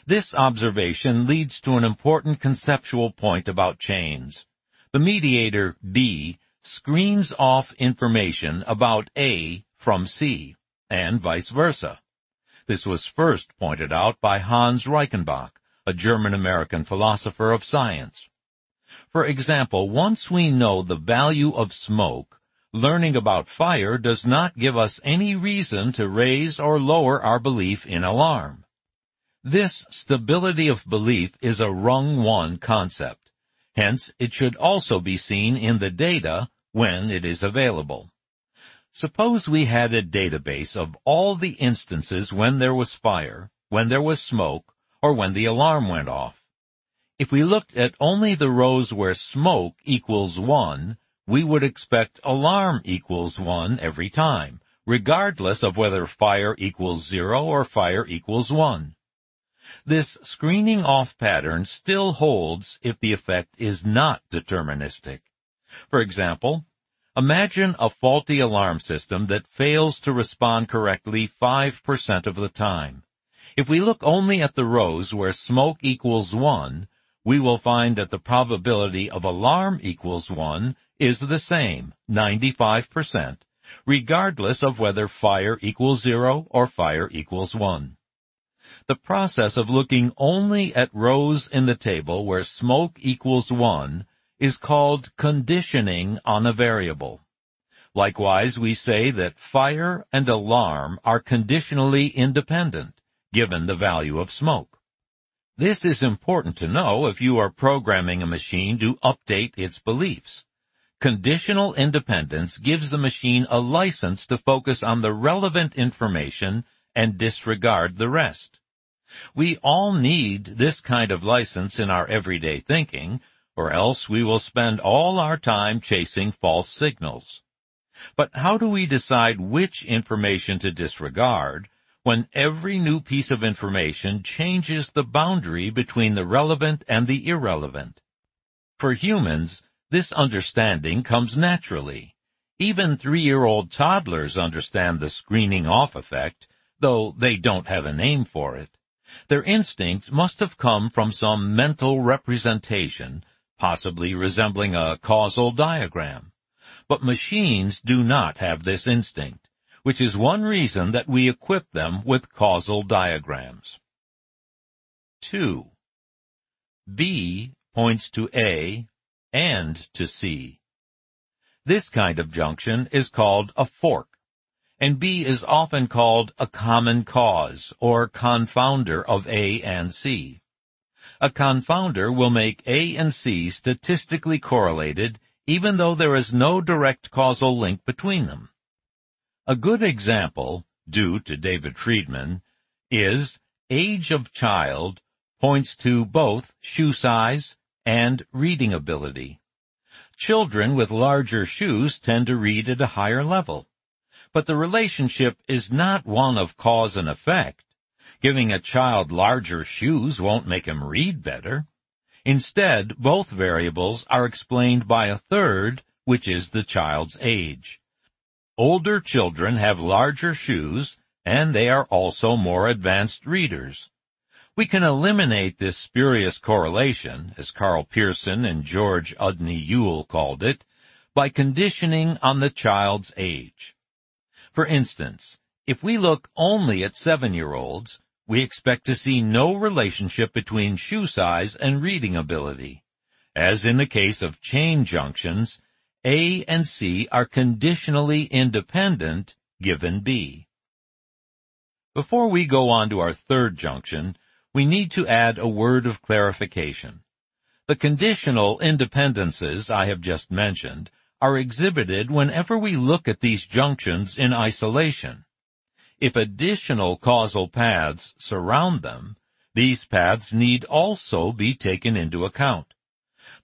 This observation leads to an important conceptual point about chains. The mediator B screens off information about A from C, and vice versa. This was first pointed out by Hans Reichenbach, a German-American philosopher of science. For example, once we know the value of smoke, learning about fire does not give us any reason to raise or lower our belief in alarm. This stability of belief is a rung one concept. Hence, it should also be seen in the data when it is available. Suppose we had a database of all the instances when there was fire, when there was smoke, or when the alarm went off. If we looked at only the rows where smoke equals 1, we would expect alarm equals 1 every time, regardless of whether fire equals 0 or fire equals 1. This screening off pattern still holds if the effect is not deterministic. For example, imagine a faulty alarm system that fails to respond correctly 5% of the time. If we look only at the rows where smoke equals 1, we will find that the probability of alarm equals 1 is the same, 95%, regardless of whether fire equals 0 or fire equals 1. The process of looking only at rows in the table where smoke equals 1 is called conditioning on a variable. Likewise, we say that fire and alarm are conditionally independent, given the value of smoke. This is important to know if you are programming a machine to update its beliefs. Conditional independence gives the machine a license to focus on the relevant information and disregard the rest. We all need this kind of license in our everyday thinking, or else we will spend all our time chasing false signals. But how do we decide which information to disregard when every new piece of information changes the boundary between the relevant and the irrelevant. For humans, this understanding comes naturally. Even three-year-old toddlers understand the screening off effect, though they don't have a name for it. Their instinct must have come from some mental representation, possibly resembling a causal diagram. But machines do not have this instinct which is one reason that we equip them with causal diagrams. 2. B points to A and to C. This kind of junction is called a fork, and B is often called a common cause or confounder of A and C. A confounder will make A and C statistically correlated even though there is no direct causal link between them. A good example, due to David Freedman, is age of child points to both shoe size and reading ability. Children with larger shoes tend to read at a higher level. But the relationship is not one of cause and effect. Giving a child larger shoes won't make him read better. Instead, both variables are explained by a third, which is the child's age. Older children have larger shoes, and they are also more advanced readers. We can eliminate this spurious correlation, as Karl Pearson and George Udny Yule called it, by conditioning on the child's age. For instance, if we look only at seven-year-olds, we expect to see no relationship between shoe size and reading ability. As in the case of chain junctions, A and C are conditionally independent given B. Before we go on to our third junction, we need to add a word of clarification. The conditional independences I have just mentioned are exhibited whenever we look at these junctions in isolation. If additional causal paths surround them, these paths need also be taken into account.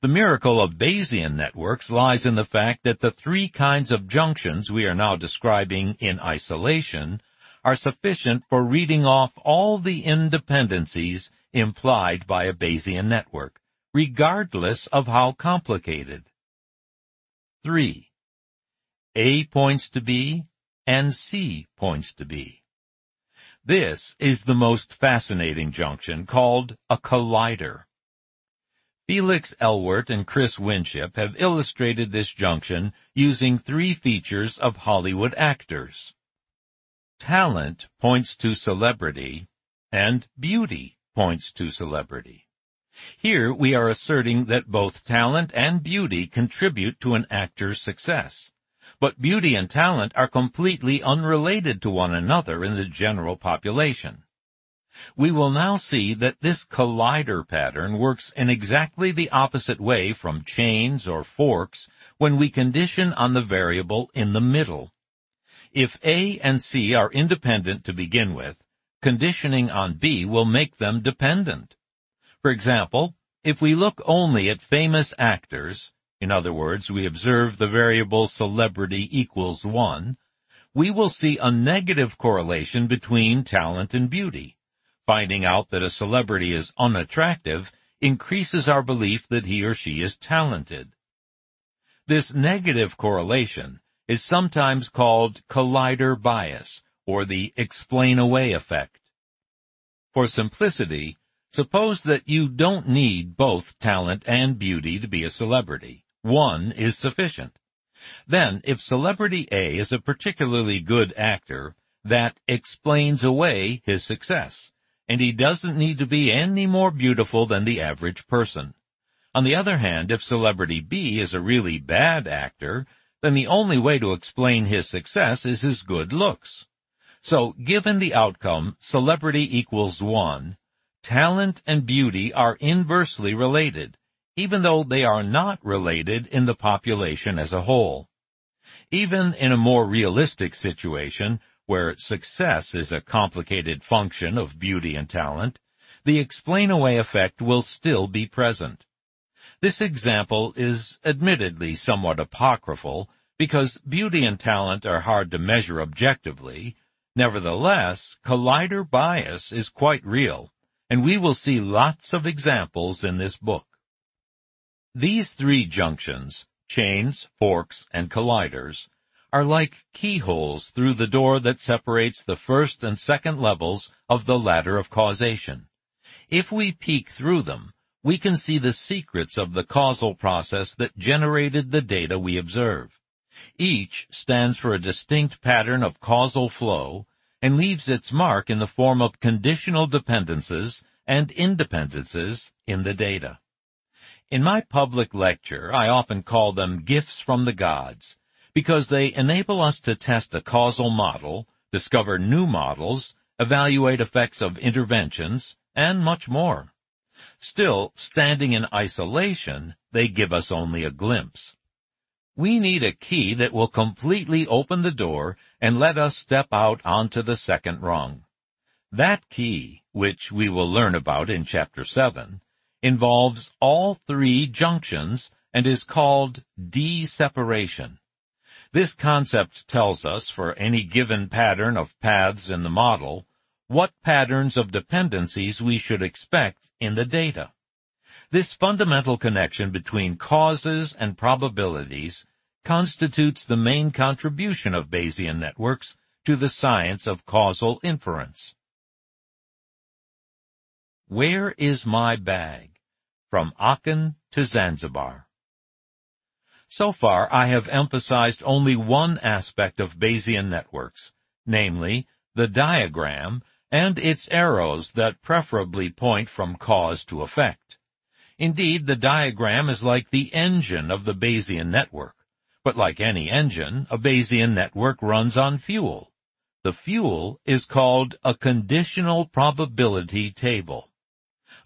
The miracle of Bayesian networks lies in the fact that the three kinds of junctions we are now describing in isolation are sufficient for reading off all the independencies implied by a Bayesian network, regardless of how complicated. 3. A points to B and C points to B. This is the most fascinating junction called a collider. Felix Elwert and Chris Winship have illustrated this junction using three features of Hollywood actors. Talent points to celebrity, and beauty points to celebrity. Here we are asserting that both talent and beauty contribute to an actor's success. But beauty and talent are completely unrelated to one another in the general population. We will now see that this collider pattern works in exactly the opposite way from chains or forks when we condition on the variable in the middle. If A and C are independent to begin with, conditioning on B will make them dependent. For example, if we look only at famous actors, in other words, we observe the variable celebrity equals 1, we will see a negative correlation between talent and beauty. Finding out that a celebrity is unattractive increases our belief that he or she is talented. This negative correlation is sometimes called collider bias or the explain away effect. For simplicity, suppose that you don't need both talent and beauty to be a celebrity. One is sufficient. Then, if celebrity A is a particularly good actor, that explains away his success, and he doesn't need to be any more beautiful than the average person. On the other hand, if celebrity B is a really bad actor, then the only way to explain his success is his good looks. So, given the outcome, celebrity equals one, talent and beauty are inversely related, even though they are not related in the population as a whole. Even in a more realistic situation, where success is a complicated function of beauty and talent, the explain-away effect will still be present. This example is admittedly somewhat apocryphal because beauty and talent are hard to measure objectively. Nevertheless, collider bias is quite real, and we will see lots of examples in this book. These three junctions, chains, forks, and colliders, are like keyholes through the door that separates the first and second levels of the ladder of causation. If we peek through them, we can see the secrets of the causal process that generated the data we observe. Each stands for a distinct pattern of causal flow and leaves its mark in the form of conditional dependences and independences in the data. In my public lecture, I often call them gifts from the gods because they enable us to test a causal model, discover new models, evaluate effects of interventions, and much more. Still, standing in isolation, they give us only a glimpse. We need a key that will completely open the door and let us step out onto the second rung. That key, which we will learn about in chapter 7, involves all three junctions and is called D-separation. This concept tells us for any given pattern of paths in the model, what patterns of dependencies we should expect in the data. This fundamental connection between causes and probabilities constitutes the main contribution of Bayesian networks to the science of causal inference. Where is my bag? From Aachen to Zanzibar. So far, I have emphasized only one aspect of Bayesian networks, namely, the diagram and its arrows that preferably point from cause to effect. Indeed, the diagram is like the engine of the Bayesian network. But like any engine, a Bayesian network runs on fuel. The fuel is called a conditional probability table.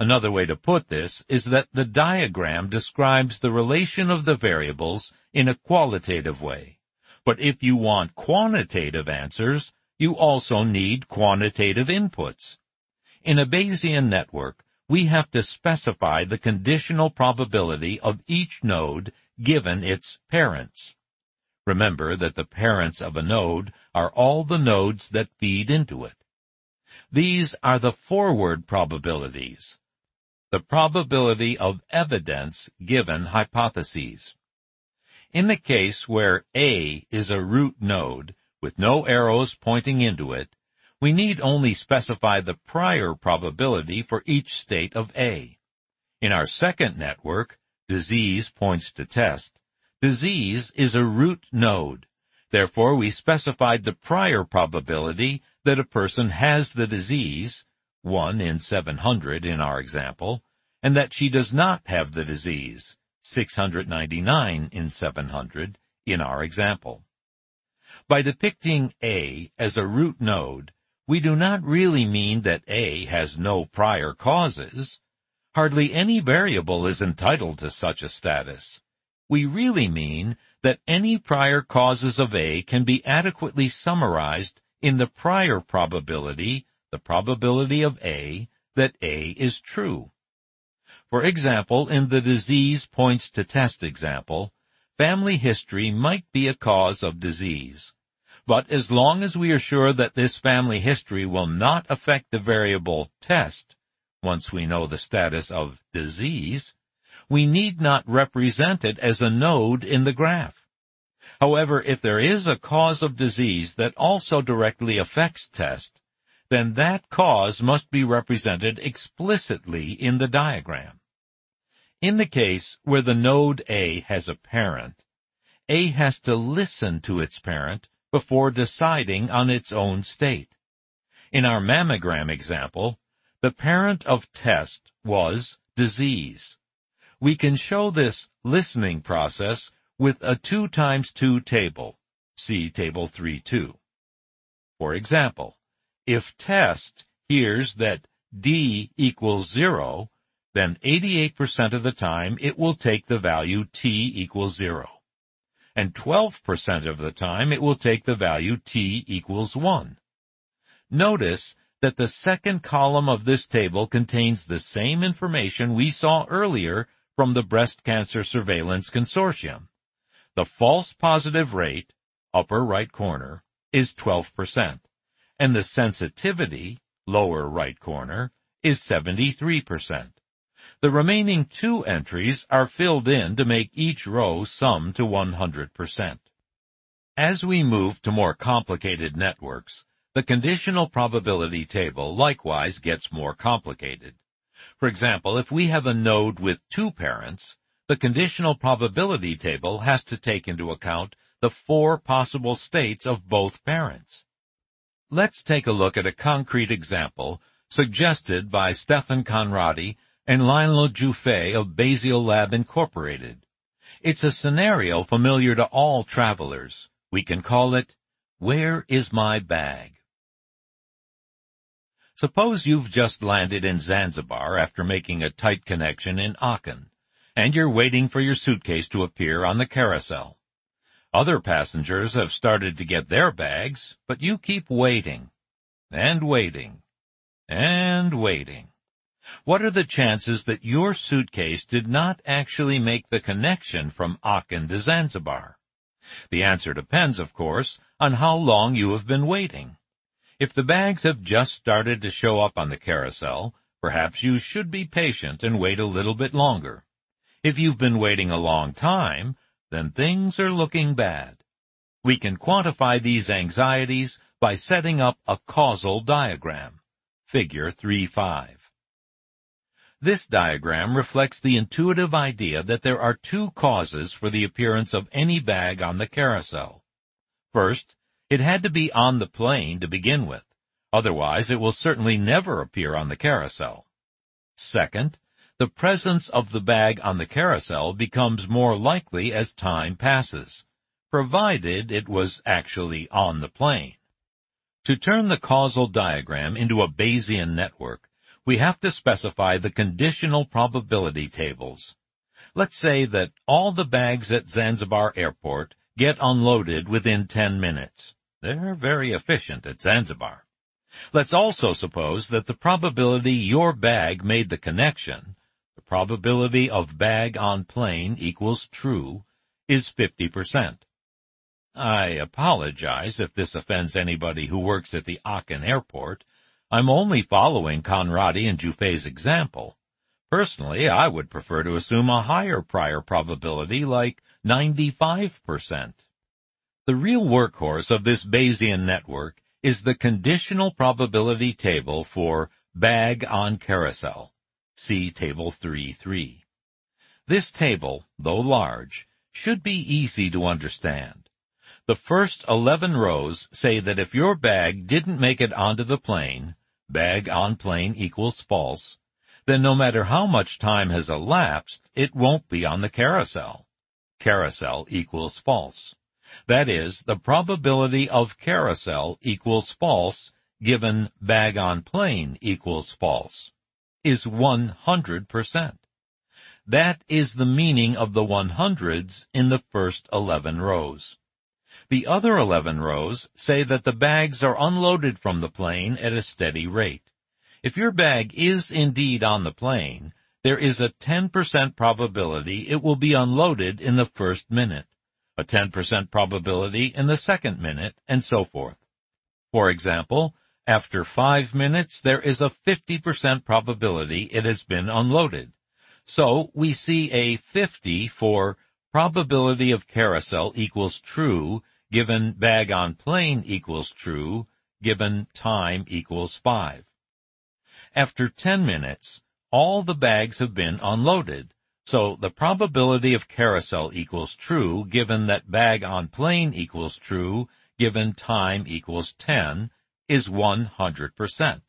Another way to put this is that the diagram describes the relation of the variables in a qualitative way. But if you want quantitative answers, you also need quantitative inputs. In a Bayesian network, we have to specify the conditional probability of each node given its parents. Remember that the parents of a node are all the nodes that feed into it. These are the forward probabilities, the probability of evidence given hypotheses. In the case where A is a root node with no arrows pointing into it, we need only specify the prior probability for each state of A. In our second network, disease points to test, disease is a root node. Therefore, we specified the prior probability that a person has the disease, 1 in 700 in our example, and that she does not have the disease, 699 in 700 in our example. By depicting A as a root node, we do not really mean that A has no prior causes. Hardly any variable is entitled to such a status. We really mean that any prior causes of A can be adequately summarized in the prior probability, the probability of A, that A is true. For example, in the disease points to test example, family history might be a cause of disease. But as long as we are sure that this family history will not affect the variable test, once we know the status of disease, we need not represent it as a node in the graph. However, if there is a cause of disease that also directly affects test, then that cause must be represented explicitly in the diagram. In the case where the node A has a parent, A has to listen to its parent before deciding on its own state. In our mammogram example, the parent of test was disease. We can show this listening process with a 2 times 2 table. See table 3-2. For example, if test hears that D equals 0, then 88% of the time it will take the value T equals 0 and 12% of the time it will take the value t equals 1. Notice that the second column of this table contains the same information we saw earlier from the Breast Cancer Surveillance Consortium. The false positive rate, upper right corner, is 12%, and the sensitivity, lower right corner, is 73%. The remaining two entries are filled in to make each row sum to 100%. As we move to more complicated networks, the conditional probability table likewise gets more complicated. For example, if we have a node with two parents, the conditional probability table has to take into account the four possible states of both parents. Let's take a look at a concrete example suggested by Stefan Conrady and Lionel Jouffe of BayesiaLab Incorporated. It's a scenario familiar to all travelers. We can call it, Where is my bag? Suppose you've just landed in Zanzibar after making a tight connection in Aachen, and you're waiting for your suitcase to appear on the carousel. Other passengers have started to get their bags, but you keep waiting and waiting And waiting. What are the chances that your suitcase did not actually make the connection from Aachen to Zanzibar? The answer depends, of course, on how long you have been waiting. If the bags have just started to show up on the carousel, perhaps you should be patient and wait a little bit longer. If you've been waiting a long time, then things are looking bad. We can quantify these anxieties by setting up a causal diagram. Figure 3-5. This diagram reflects the intuitive idea that there are two causes for the appearance of any bag on the carousel. First, it had to be on the plane to begin with. Otherwise, it will certainly never appear on the carousel. Second, the presence of the bag on the carousel becomes more likely as time passes, provided it was actually on the plane. To turn the causal diagram into a Bayesian network, we have to specify the conditional probability tables. Let's say that all the bags at Zanzibar Airport get unloaded within 10 minutes. They're very efficient at Zanzibar. Let's also suppose that the probability your bag made the connection, the probability of bag on plane equals true, is 50%. I apologize if this offends anybody who works at the Aachen airport, I'm only following Conrady and Jouffe's example. Personally, I would prefer to assume a higher prior probability like 95%. The real workhorse of this Bayesian network is the conditional probability table for bag on carousel. See table 3.3. This table, though large, should be easy to understand. The first 11 rows say that if your bag didn't make it onto the plane, bag on plane equals false, then no matter how much time has elapsed, it won't be on the carousel. Carousel equals false. That is, the probability of carousel equals false given bag on plane equals false is 100%. That is the meaning of the 100s in the first 11 rows. The other 11 rows say that the bags are unloaded from the plane at a steady rate. If your bag is indeed on the plane, there is a 10% probability it will be unloaded in the first minute, a 10% probability in the second minute, and so forth. For example, after five minutes, there is a 50% probability it has been unloaded. So we see a 50 for probability of carousel equals true given bag on plane equals true, given time equals 5. After 10 minutes, all the bags have been unloaded, so the probability of carousel equals true given that bag on plane equals true given time equals 10 is 100%.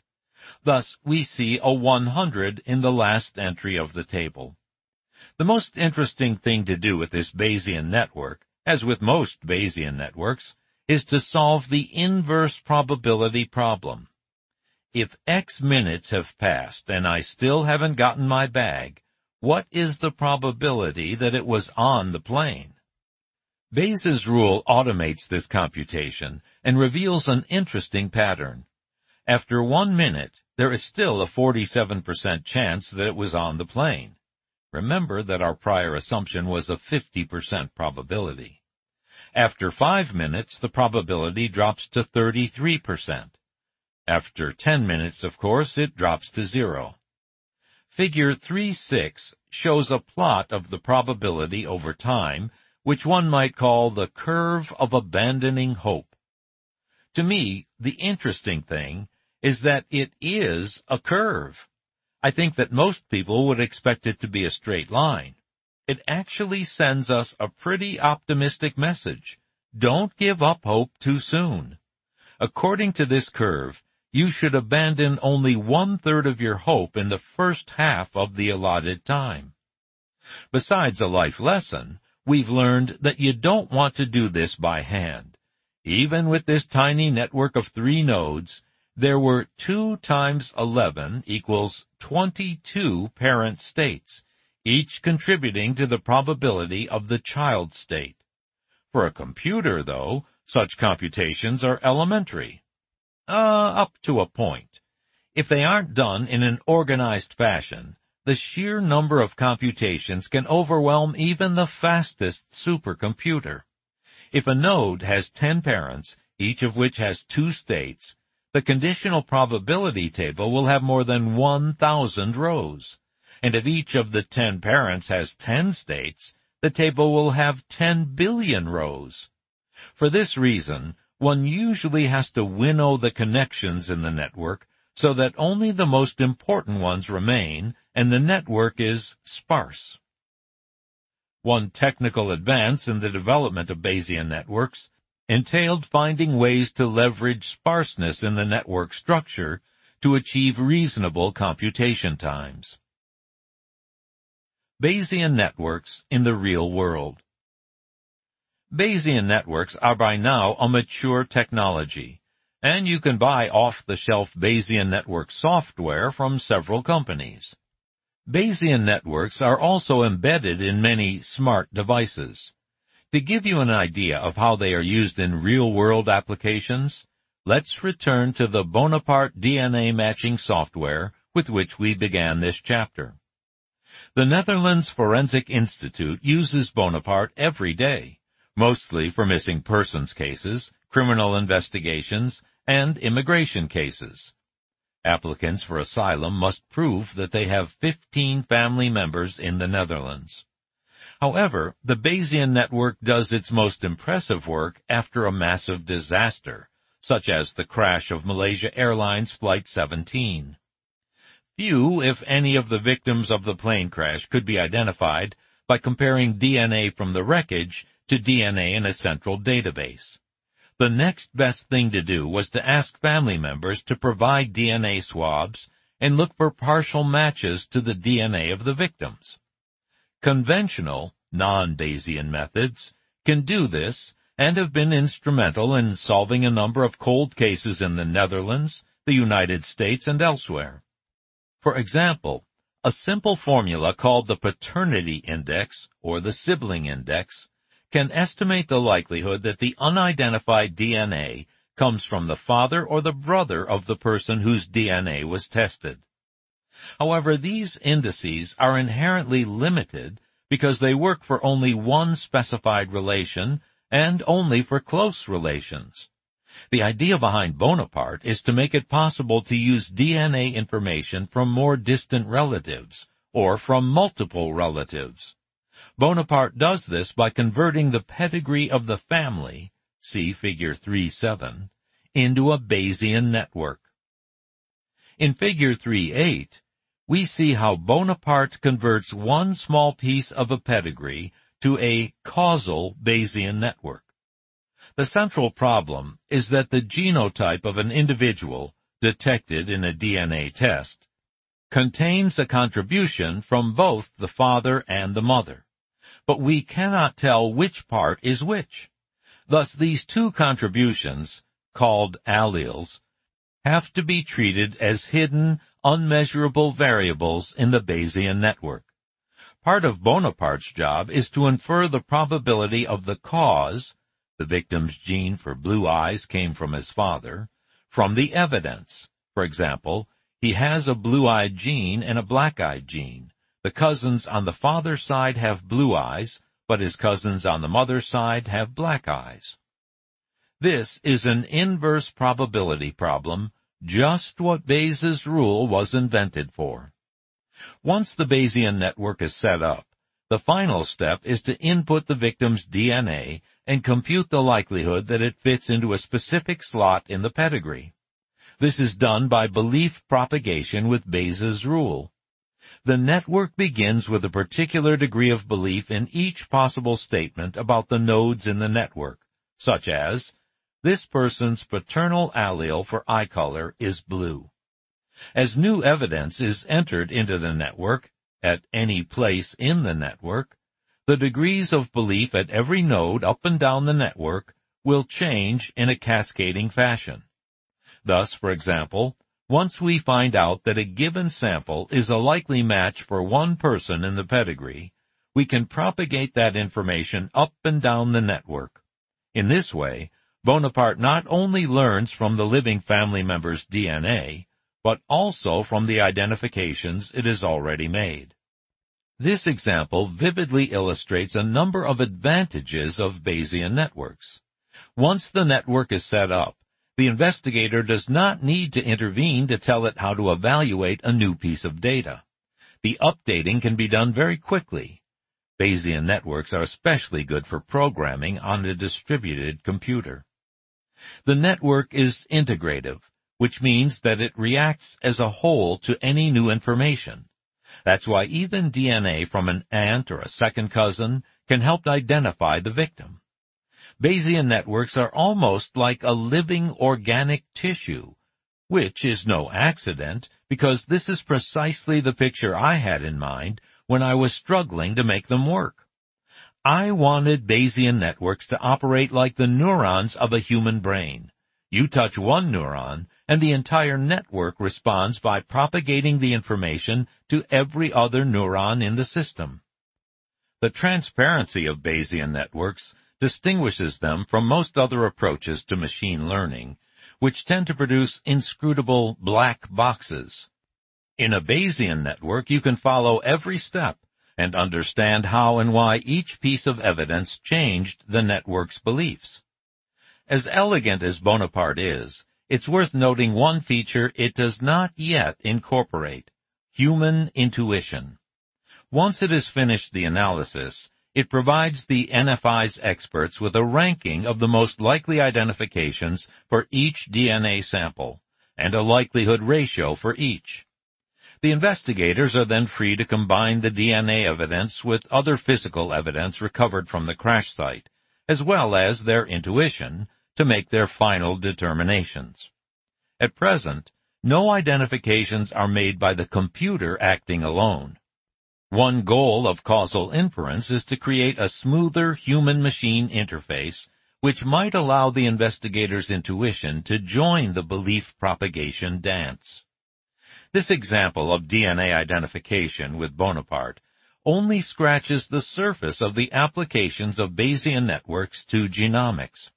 Thus, we see a 100 in the last entry of the table. The most interesting thing to do with this Bayesian network as with most Bayesian networks, is to solve the inverse probability problem. If X minutes have passed and I still haven't gotten my bag, what is the probability that it was on the plane? Bayes' rule automates this computation and reveals an interesting pattern. After one minute, there is still a 47% chance that it was on the plane. Remember that our prior assumption was a 50% probability. After five minutes, the probability drops to 33%. After 10 minutes, of course, it drops to zero. Figure 3.6 shows a plot of the probability over time, which one might call the curve of abandoning hope. To me, the interesting thing is that it is a curve. I think that most people would expect it to be a straight line it actually sends us a pretty optimistic message. Don't give up hope too soon. According to this curve, you should abandon only one third of your hope in the first half of the allotted time. Besides a life lesson, we've learned that you don't want to do this by hand. Even with this tiny network of three nodes, there were 2 times 11 equals 22 parent states, each contributing to the probability of the child state. For a computer, though, such computations are elementary. Uh, up to a point. If they aren't done in an organized fashion, the sheer number of computations can overwhelm even the fastest supercomputer. If a node has 10 parents, each of which has two states, the conditional probability table will have more than 1,000 rows. And if each of the 10 parents has 10 states, the table will have 10 billion rows. For this reason, one usually has to winnow the connections in the network so that only the most important ones remain and the network is sparse. One technical advance in the development of Bayesian networks entailed finding ways to leverage sparseness in the network structure to achieve reasonable computation times. Bayesian networks in the real world. Bayesian networks are by now a mature technology, and you can buy off-the-shelf Bayesian network software from several companies. Bayesian networks are also embedded in many smart devices. To give you an idea of how they are used in real-world applications, let's return to the Bonaparte DNA matching software with which we began this chapter. The Netherlands Forensic Institute uses Bonaparte every day, mostly for missing persons cases, criminal investigations, and immigration cases. Applicants for asylum must prove that they have 15 family members in the Netherlands. However, the Bayesian network does its most impressive work after a massive disaster, such as the crash of Malaysia Airlines Flight 17. Few, if any of the victims of the plane crash could be identified by comparing DNA from the wreckage to DNA in a central database. The next best thing to do was to ask family members to provide DNA swabs and look for partial matches to the DNA of the victims. Conventional, non-Bayesian methods can do this and have been instrumental in solving a number of cold cases in the Netherlands, the United States, and elsewhere. For example, a simple formula called the paternity index or the sibling index can estimate the likelihood that the unidentified DNA comes from the father or the brother of the person whose DNA was tested. However, these indices are inherently limited because they work for only one specified relation and only for close relations. The idea behind Bonaparte is to make it possible to use DNA information from more distant relatives or from multiple relatives. Bonaparte does this by converting the pedigree of the family, see figure 3.7, into a Bayesian network. In figure 3.8, we see how Bonaparte converts one small piece of a pedigree to a causal Bayesian network. The central problem is that the genotype of an individual, detected in a DNA test, contains a contribution from both the father and the mother but we cannot tell which part is which. Thus these two contributions, called alleles, have to be treated as hidden, unmeasurable variables in the Bayesian network. Part of Bonaparte's job is to infer the probability of the cause, the victim's gene for blue eyes came from his father, from the evidence. For example, he has a blue-eyed gene and a black-eyed gene. The cousins on the father's side have blue eyes, but his cousins on the mother's side have black eyes. This is an inverse probability problem, just what Bayes' rule was invented for. Once the Bayesian network is set up, the final step is to input the victim's DNA and compute the likelihood that it fits into a specific slot in the pedigree. This is done by belief propagation with Bayes' rule. The network begins with a particular degree of belief in each possible statement about the nodes in the network, such as, this person's paternal allele for eye color is blue. As new evidence is entered into the network, at any place in the network, the degrees of belief at every node up and down the network will change in a cascading fashion. Thus, for example, once we find out that a given sample is a likely match for one person in the pedigree, we can propagate that information up and down the network. In this way, Bonaparte not only learns from the living family member's DNA, but also from the identifications it has already made. This example vividly illustrates a number of advantages of Bayesian networks. Once the network is set up, the investigator does not need to intervene to tell it how to evaluate a new piece of data. The updating can be done very quickly. Bayesian networks are especially good for programming on a distributed computer. The network is integrative, which means that it reacts as a whole to any new information. That's why even DNA from an aunt or a second cousin can help identify the victim. Bayesian networks are almost like a living organic tissue, which is no accident because this is precisely the picture I had in mind when I was struggling to make them work. I wanted Bayesian networks to operate like the neurons of a human brain. You touch one neuron, and the entire network responds by propagating the information to every other neuron in the system. The transparency of Bayesian networks distinguishes them from most other approaches to machine learning, which tend to produce inscrutable black boxes. In a Bayesian network, you can follow every step and understand how and why each piece of evidence changed the network's beliefs. As elegant as Bonaparte is, it's worth noting one feature it does not yet incorporate, human intuition. Once it has finished the analysis, it provides the NFI's experts with a ranking of the most likely identifications for each DNA sample and a likelihood ratio for each. The investigators are then free to combine the DNA evidence with other physical evidence recovered from the crash site, as well as their intuition, to make their final determinations. At present, no identifications are made by the computer acting alone. One goal of causal inference is to create a smoother human-machine interface which might allow the investigator's intuition to join the belief propagation dance. This example of DNA identification with Bonaparte only scratches the surface of the applications of Bayesian networks to genomics.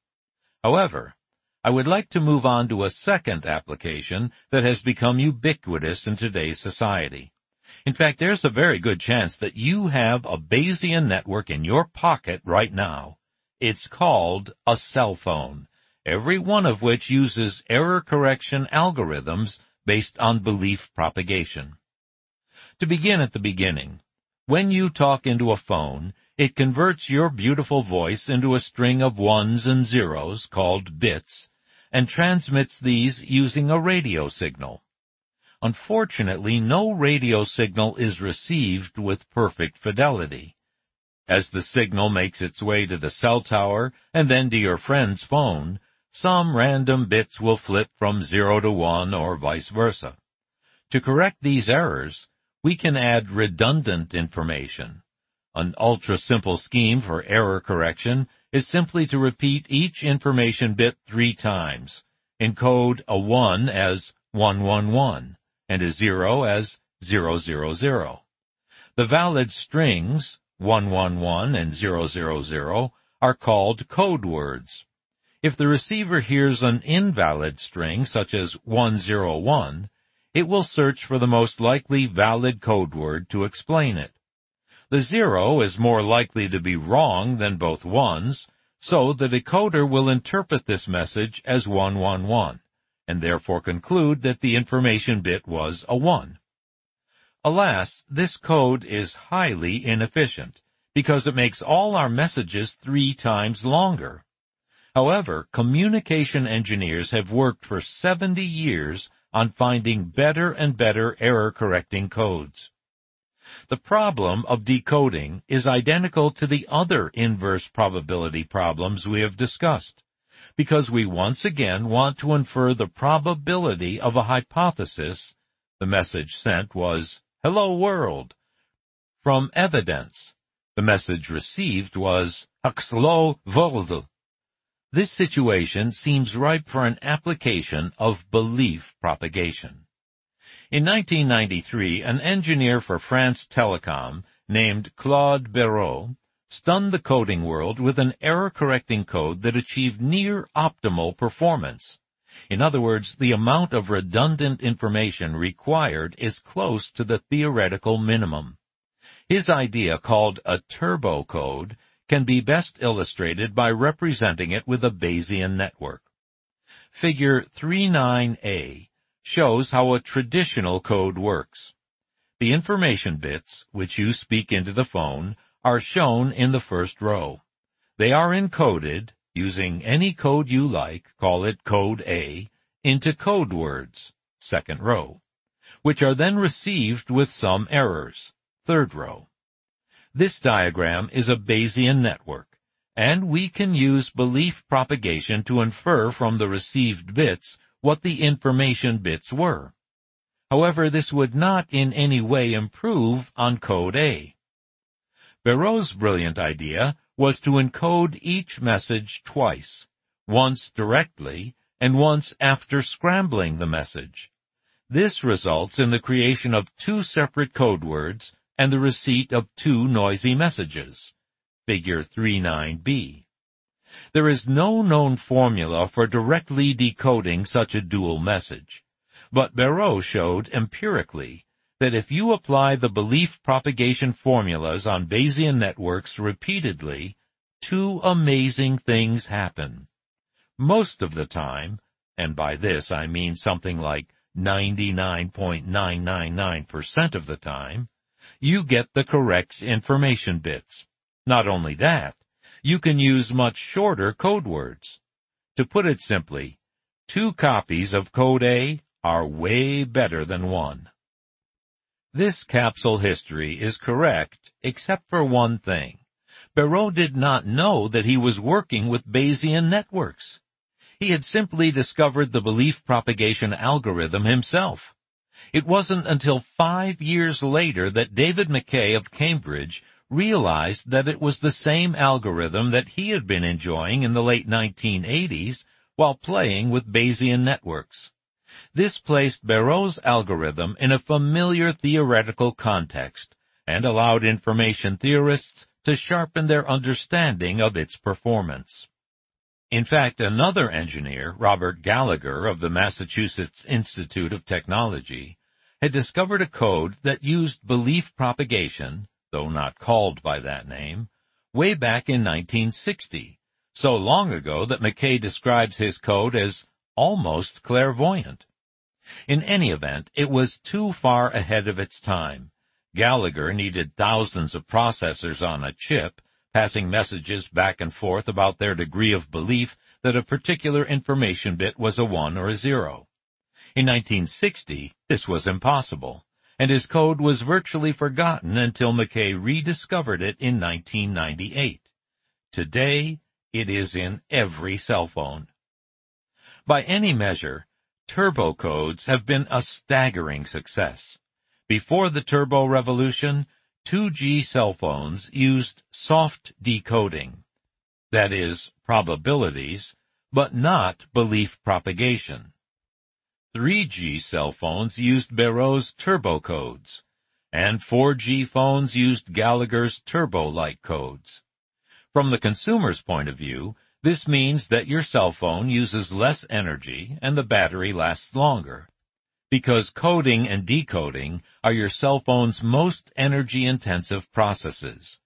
However, I would like to move on to a second application that has become ubiquitous in today's society. In fact, there's a very good chance that you have a Bayesian network in your pocket right now. It's called a cell phone, every one of which uses error correction algorithms based on belief propagation. To begin at the beginning, when you talk into a phone, it converts your beautiful voice into a string of ones and zeros called bits and transmits these using a radio signal. Unfortunately, no radio signal is received with perfect fidelity. As the signal makes its way to the cell tower and then to your friend's phone, some random bits will flip from 0 to 1 or vice versa. To correct these errors, we can add redundant information. An ultra-simple scheme for error correction is simply to repeat each information bit three times, encode a 1 as 111, and a zero as 000. The valid strings 111 and 000 are called code words. If the receiver hears an invalid string such as 101, it will search for the most likely valid code word to explain it. The zero is more likely to be wrong than both ones, so the decoder will interpret this message as 111 and therefore conclude that the information bit was a 1. Alas, this code is highly inefficient because it makes all our messages three times longer. However, communication engineers have worked for 70 years on finding better and better error correcting codes. The problem of decoding is identical to the other inverse probability problems we have discussed because we once again want to infer the probability of a hypothesis, the message sent was, hello world. From evidence, the message received was, Haxlo World. This situation seems ripe for an application of belief propagation. In 1993, an engineer for France Telecom named Claude Berrou stunned the coding world with an error-correcting code that achieved near optimal performance. In other words, the amount of redundant information required is close to the theoretical minimum. His idea called a turbo code can be best illustrated by representing it with a Bayesian network. Figure 39a shows how a traditional code works. The information bits, which you speak into the phone, are shown in the first row. They are encoded, using any code you like, call it code A, into code words, second row, which are then received with some errors, third row. This diagram is a Bayesian network, and we can use belief propagation to infer from the received bits what the information bits were. However, this would not in any way improve on code A. Berrou's brilliant idea was to encode each message twice, once directly and once after scrambling the message. This results in the creation of two separate code words and the receipt of two noisy messages. Figure 39b. There is no known formula for directly decoding such a dual message, but Berrou showed empirically that if you apply the belief propagation formulas on Bayesian networks repeatedly, two amazing things happen. Most of the time, and by this I mean something like 99.999% of the time, you get the correct information bits. Not only that, you can use much shorter code words. To put it simply, two copies of code A are way better than one. This capsule history is correct, except for one thing. Berrou did not know that he was working with Bayesian networks. He had simply discovered the belief propagation algorithm himself. It wasn't until five years later that David MacKay of Cambridge realized that it was the same algorithm that he had been enjoying in the late 1980s while playing with Bayesian networks. This placed Berrou's algorithm in a familiar theoretical context and allowed information theorists to sharpen their understanding of its performance. In fact, another engineer, Robert Gallager of the Massachusetts Institute of Technology, had discovered a code that used belief propagation, though not called by that name, way back in 1960, so long ago that MacKay describes his code as almost clairvoyant. In any event, it was too far ahead of its time. Gallager needed thousands of processors on a chip passing messages back and forth about their degree of belief that a particular information bit was a 1 or a 0. In 1960, this was impossible, and his code was virtually forgotten until MacKay rediscovered it in 1998. Today, it is in every cell phone. By any measure, turbo codes have been a staggering success. Before the turbo revolution, 2G cell phones used soft decoding, that is, probabilities, but not belief propagation. 3G cell phones used Berrou's turbo codes, and 4G phones used Gallager's turbo-like codes. From the consumer's point of view, this means that your cell phone uses less energy and the battery lasts longer because coding and decoding are your cell phone's most energy-intensive processes.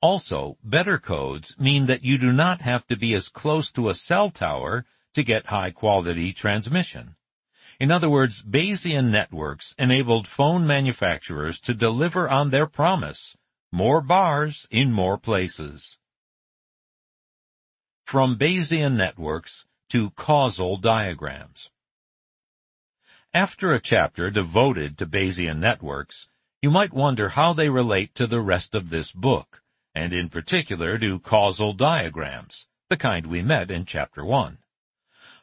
Also, better codes mean that you do not have to be as close to a cell tower to get high-quality transmission. In other words, Bayesian networks enabled phone manufacturers to deliver on their promise, more bars in more places. From Bayesian networks to causal diagrams. After a chapter devoted to Bayesian networks, you might wonder how they relate to the rest of this book, and in particular to causal diagrams, the kind we met in chapter 1.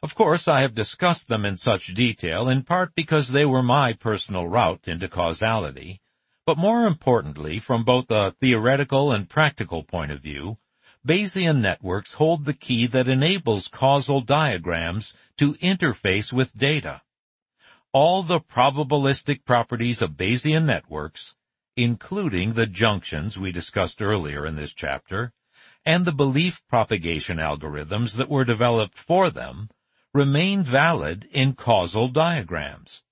Of course, I have discussed them in such detail in part because they were my personal route into causality, but more importantly, from both a theoretical and practical point of view, Bayesian networks hold the key that enables causal diagrams to interface with data all the probabilistic properties of Bayesian networks, including the junctions we discussed earlier in this chapter, and the belief propagation algorithms that were developed for them, remain valid in causal diagrams.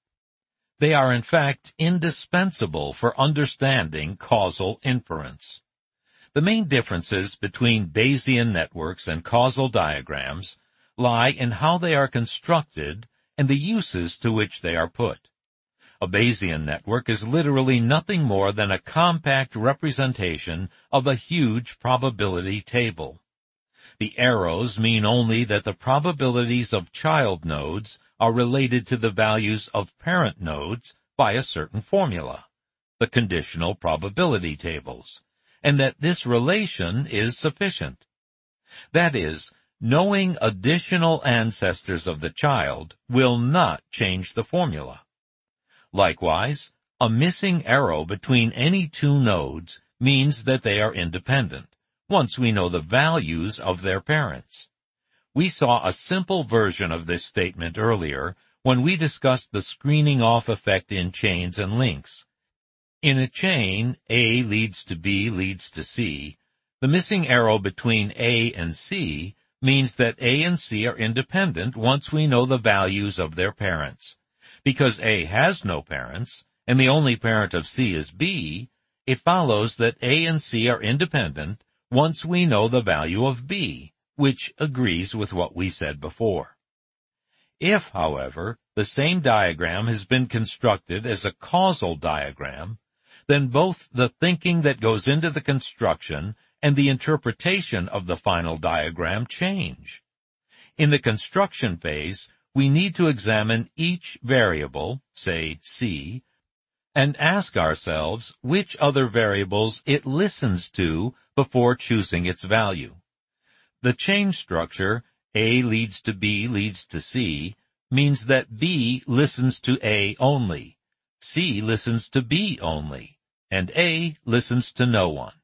They are in fact indispensable for understanding causal inference. The main differences between Bayesian networks and causal diagrams lie in how they are constructed and the uses to which they are put. A Bayesian network is literally nothing more than a compact representation of a huge probability table. The arrows mean only that the probabilities of child nodes are related to the values of parent nodes by a certain formula, the conditional probability tables, and that this relation is sufficient. That is, knowing additional ancestors of the child will not change the formula. Likewise, a missing arrow between any two nodes means that they are independent, once we know the values of their parents. We saw a simple version of this statement earlier when we discussed the screening off effect in chains and links. In a chain, A leads to B leads to C, the missing arrow between A and C means that A and C are independent once we know the values of their parents. Because A has no parents, and the only parent of C is B, it follows that A and C are independent once we know the value of B, which agrees with what we said before. If, however, the same diagram has been constructed as a causal diagram, then both the thinking that goes into the construction and the interpretation of the final diagram change. In the construction phase, we need to examine each variable, say C, and ask ourselves which other variables it listens to before choosing its value. The chain structure, A leads to B leads to C, means that B listens to A only, C listens to B only, and A listens to no one.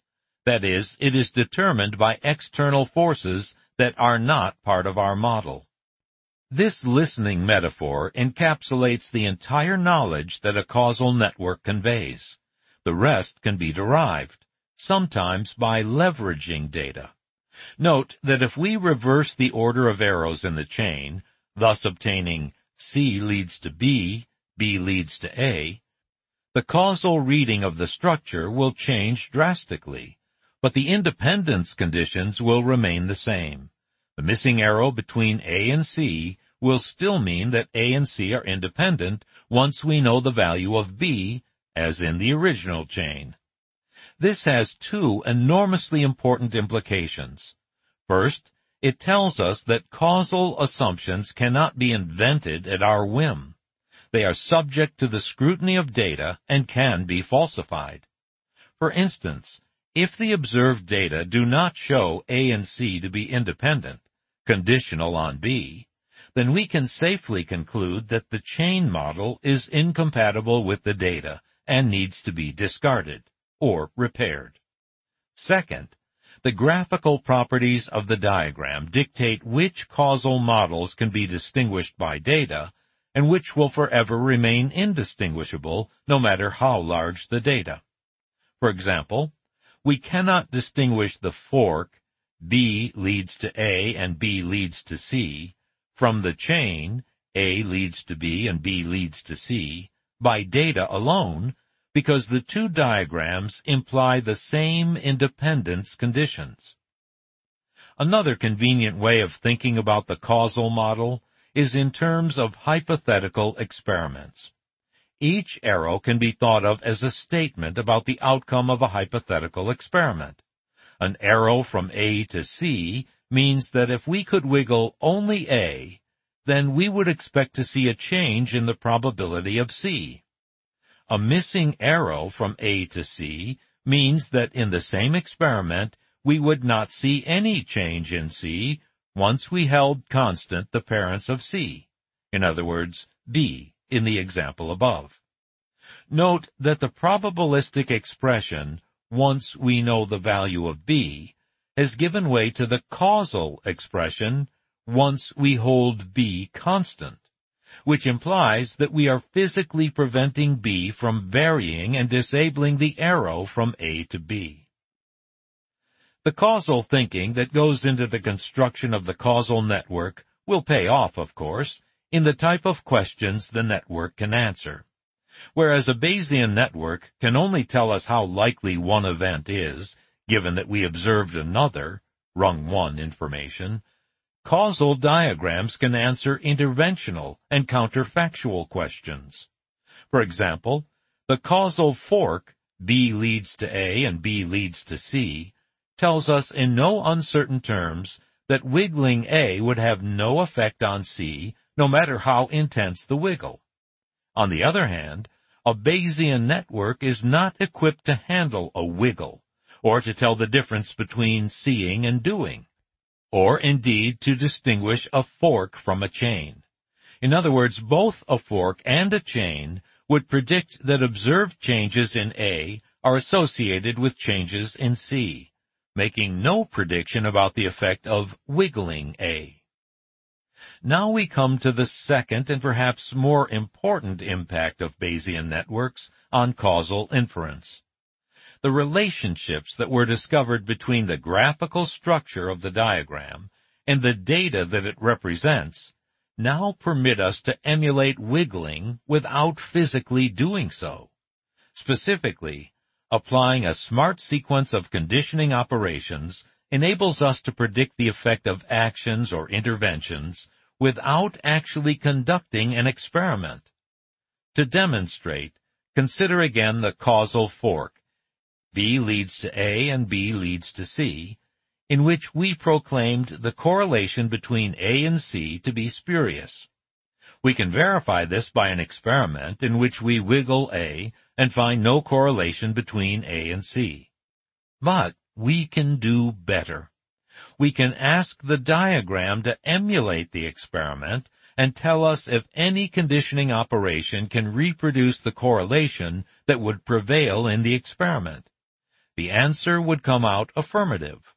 That is, it is determined by external forces that are not part of our model. This listening metaphor encapsulates the entire knowledge that a causal network conveys. The rest can be derived, sometimes by leveraging data. Note that if we reverse the order of arrows in the chain, thus obtaining C leads to B, B leads to A, the causal reading of the structure will change drastically, but the independence conditions will remain the same. The missing arrow between A and C will still mean that A and C are independent once we know the value of B, as in the original chain. This has two enormously important implications. First, it tells us that causal assumptions cannot be invented at our whim. They are subject to the scrutiny of data and can be falsified. For instance, if the observed data do not show A and C to be independent, conditional on B, then we can safely conclude that the chain model is incompatible with the data and needs to be discarded or repaired. Second, the graphical properties of the diagram dictate which causal models can be distinguished by data and which will forever remain indistinguishable no matter how large the data. For example, we cannot distinguish the fork B leads to A and B leads to C from the chain, A leads to B and B leads to C, by data alone, because the two diagrams imply the same independence conditions. Another convenient way of thinking about the causal model is in terms of hypothetical experiments. Each arrow can be thought of as a statement about the outcome of a hypothetical experiment. An arrow from A to C means that if we could wiggle only A, then we would expect to see a change in the probability of C. A missing arrow from A to C means that in the same experiment, we would not see any change in C once we held constant the parents of C. In other words, B in the example above. Note that the probabilistic expression, once we know the value of B, has given way to the causal expression once we hold B constant, which implies that we are physically preventing B from varying and disabling the arrow from A to B. The causal thinking that goes into the construction of the causal network will pay off, of course, in the type of questions the network can answer. Whereas a Bayesian network can only tell us how likely one event is, given that we observed another, rung 1 information, causal diagrams can answer interventional and counterfactual questions. For example, the causal fork, B leads to A and B leads to C, tells us in no uncertain terms that wiggling A would have no effect on C, no matter how intense the wiggle. On the other hand, a Bayesian network is not equipped to handle a wiggle, or to tell the difference between seeing and doing, or indeed to distinguish a fork from a chain. In other words, both a fork and a chain would predict that observed changes in A are associated with changes in C, making no prediction about the effect of wiggling A. Now we come to the second and perhaps more important impact of Bayesian networks on causal inference. The relationships that were discovered between the graphical structure of the diagram and the data that it represents now permit us to emulate wiggling without physically doing so. Specifically, applying a smart sequence of conditioning operations enables us to predict the effect of actions or interventions without actually conducting an experiment. To demonstrate, consider again the causal fork. B leads to A and B leads to C, in which we proclaimed the correlation between A and C to be spurious. We can verify this by an experiment in which we wiggle A and find no correlation between A and C. But we can do better. We can ask the diagram to emulate the experiment and tell us if any conditioning operation can reproduce the correlation that would prevail in the experiment. The answer would come out affirmative.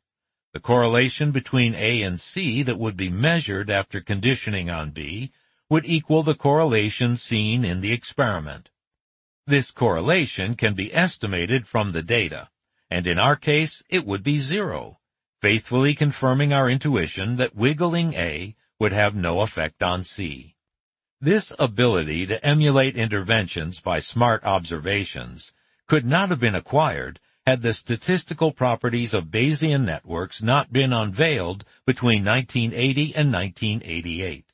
The correlation between A and C that would be measured after conditioning on B would equal the correlation seen in the experiment. This correlation can be estimated from the data, and in our case it would be zero, faithfully confirming our intuition that wiggling A would have no effect on C. This ability to emulate interventions by smart observations could not have been acquired had the statistical properties of Bayesian networks not been unveiled between 1980 and 1988.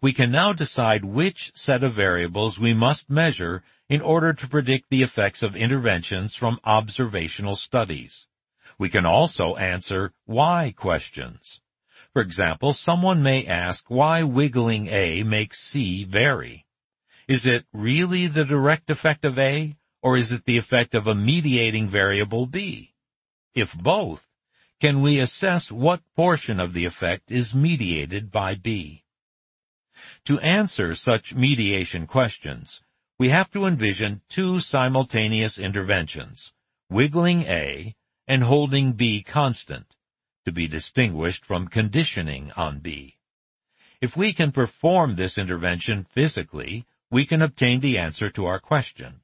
We can now decide which set of variables we must measure in order to predict the effects of interventions from observational studies. We can also answer why questions. For example, someone may ask why wiggling A makes C vary. Is it really the direct effect of A, or is it the effect of a mediating variable B? If both, can we assess what portion of the effect is mediated by B? To answer such mediation questions, we have to envision two simultaneous interventions, wiggling A and holding B constant, to be distinguished from conditioning on B. If we can perform this intervention physically, we can obtain the answer to our question.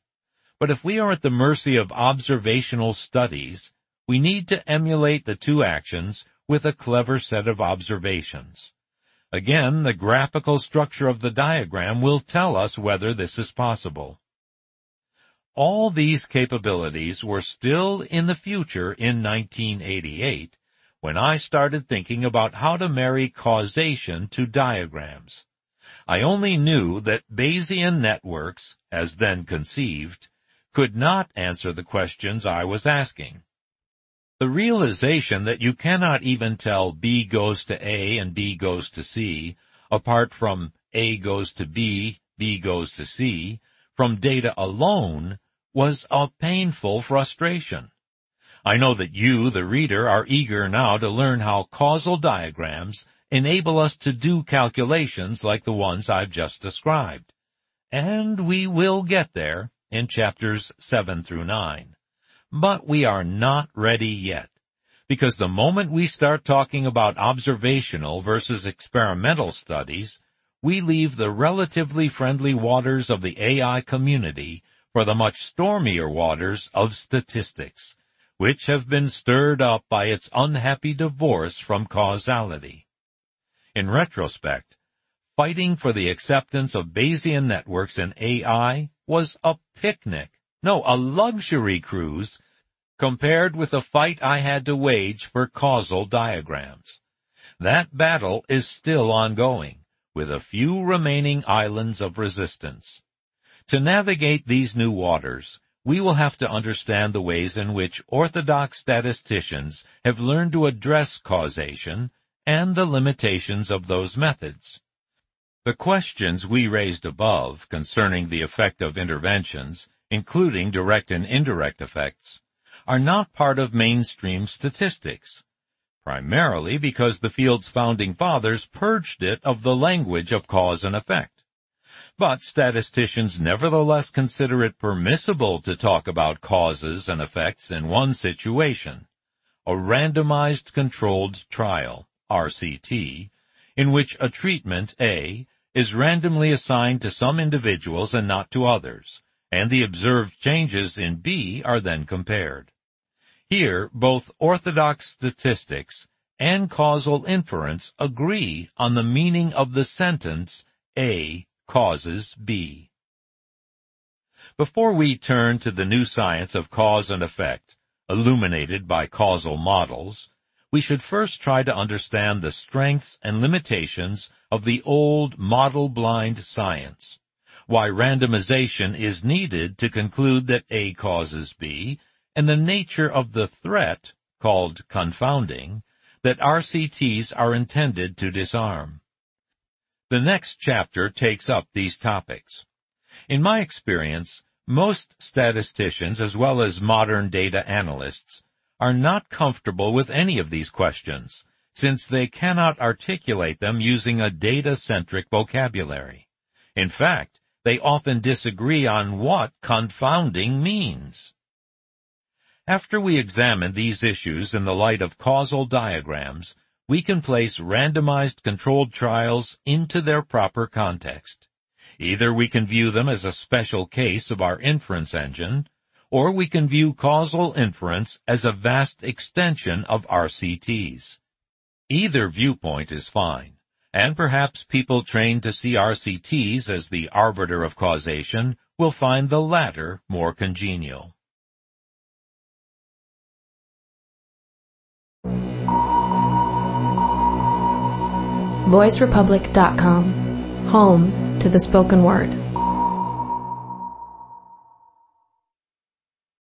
But if we are at the mercy of observational studies, we need to emulate the two actions with a clever set of observations. Again, the graphical structure of the diagram will tell us whether this is possible. All these capabilities were still in the future in 1988 when I started thinking about how to marry causation to diagrams. I only knew that Bayesian networks, as then conceived, could not answer the questions I was asking. The realization that you cannot even tell B goes to A and B goes to C, apart from A goes to B, B goes to C, from data alone, was a painful frustration. I know that you, the reader, are eager now to learn how causal diagrams enable us to do calculations like the ones I've just described. And we will get there in chapters 7 through 9. But we are not ready yet. Because the moment we start talking about observational versus experimental studies, we leave the relatively friendly waters of the AI community for the much stormier waters of statistics, which have been stirred up by its unhappy divorce from causality. In retrospect, fighting for the acceptance of Bayesian networks in AI was a picnic, no, a luxury cruise, compared with the fight I had to wage for causal diagrams. That battle is still ongoing, with a few remaining islands of resistance. To navigate these new waters, we will have to understand the ways in which orthodox statisticians have learned to address causation and the limitations of those methods. The questions we raised above concerning the effect of interventions, including direct and indirect effects, are not part of mainstream statistics, primarily because the field's founding fathers purged it of the language of cause and effect. But statisticians nevertheless consider it permissible to talk about causes and effects in one situation, a randomized controlled trial. RCT, in which a treatment, A, is randomly assigned to some individuals and not to others, and the observed changes in B are then compared. Here, both orthodox statistics and causal inference agree on the meaning of the sentence A causes B. Before we turn to the new science of cause and effect, illuminated by causal models, we should first try to understand the strengths and limitations of the old model-blind science, why randomization is needed to conclude that A causes B, and the nature of the threat, called confounding, that RCTs are intended to disarm. The next chapter takes up these topics. In my experience, most statisticians as well as modern data analysts are not comfortable with any of these questions, since they cannot articulate them using a data-centric vocabulary. In fact, they often disagree on what confounding means. After we examine these issues in the light of causal diagrams, we can place randomized controlled trials into their proper context. Either we can view them as a special case of our inference engine, or we can view causal inference as a vast extension of RCTs. Either viewpoint is fine, and perhaps people trained to see RCTs as the arbiter of causation will find the latter more congenial. VoiceRepublic.com, home to the spoken word.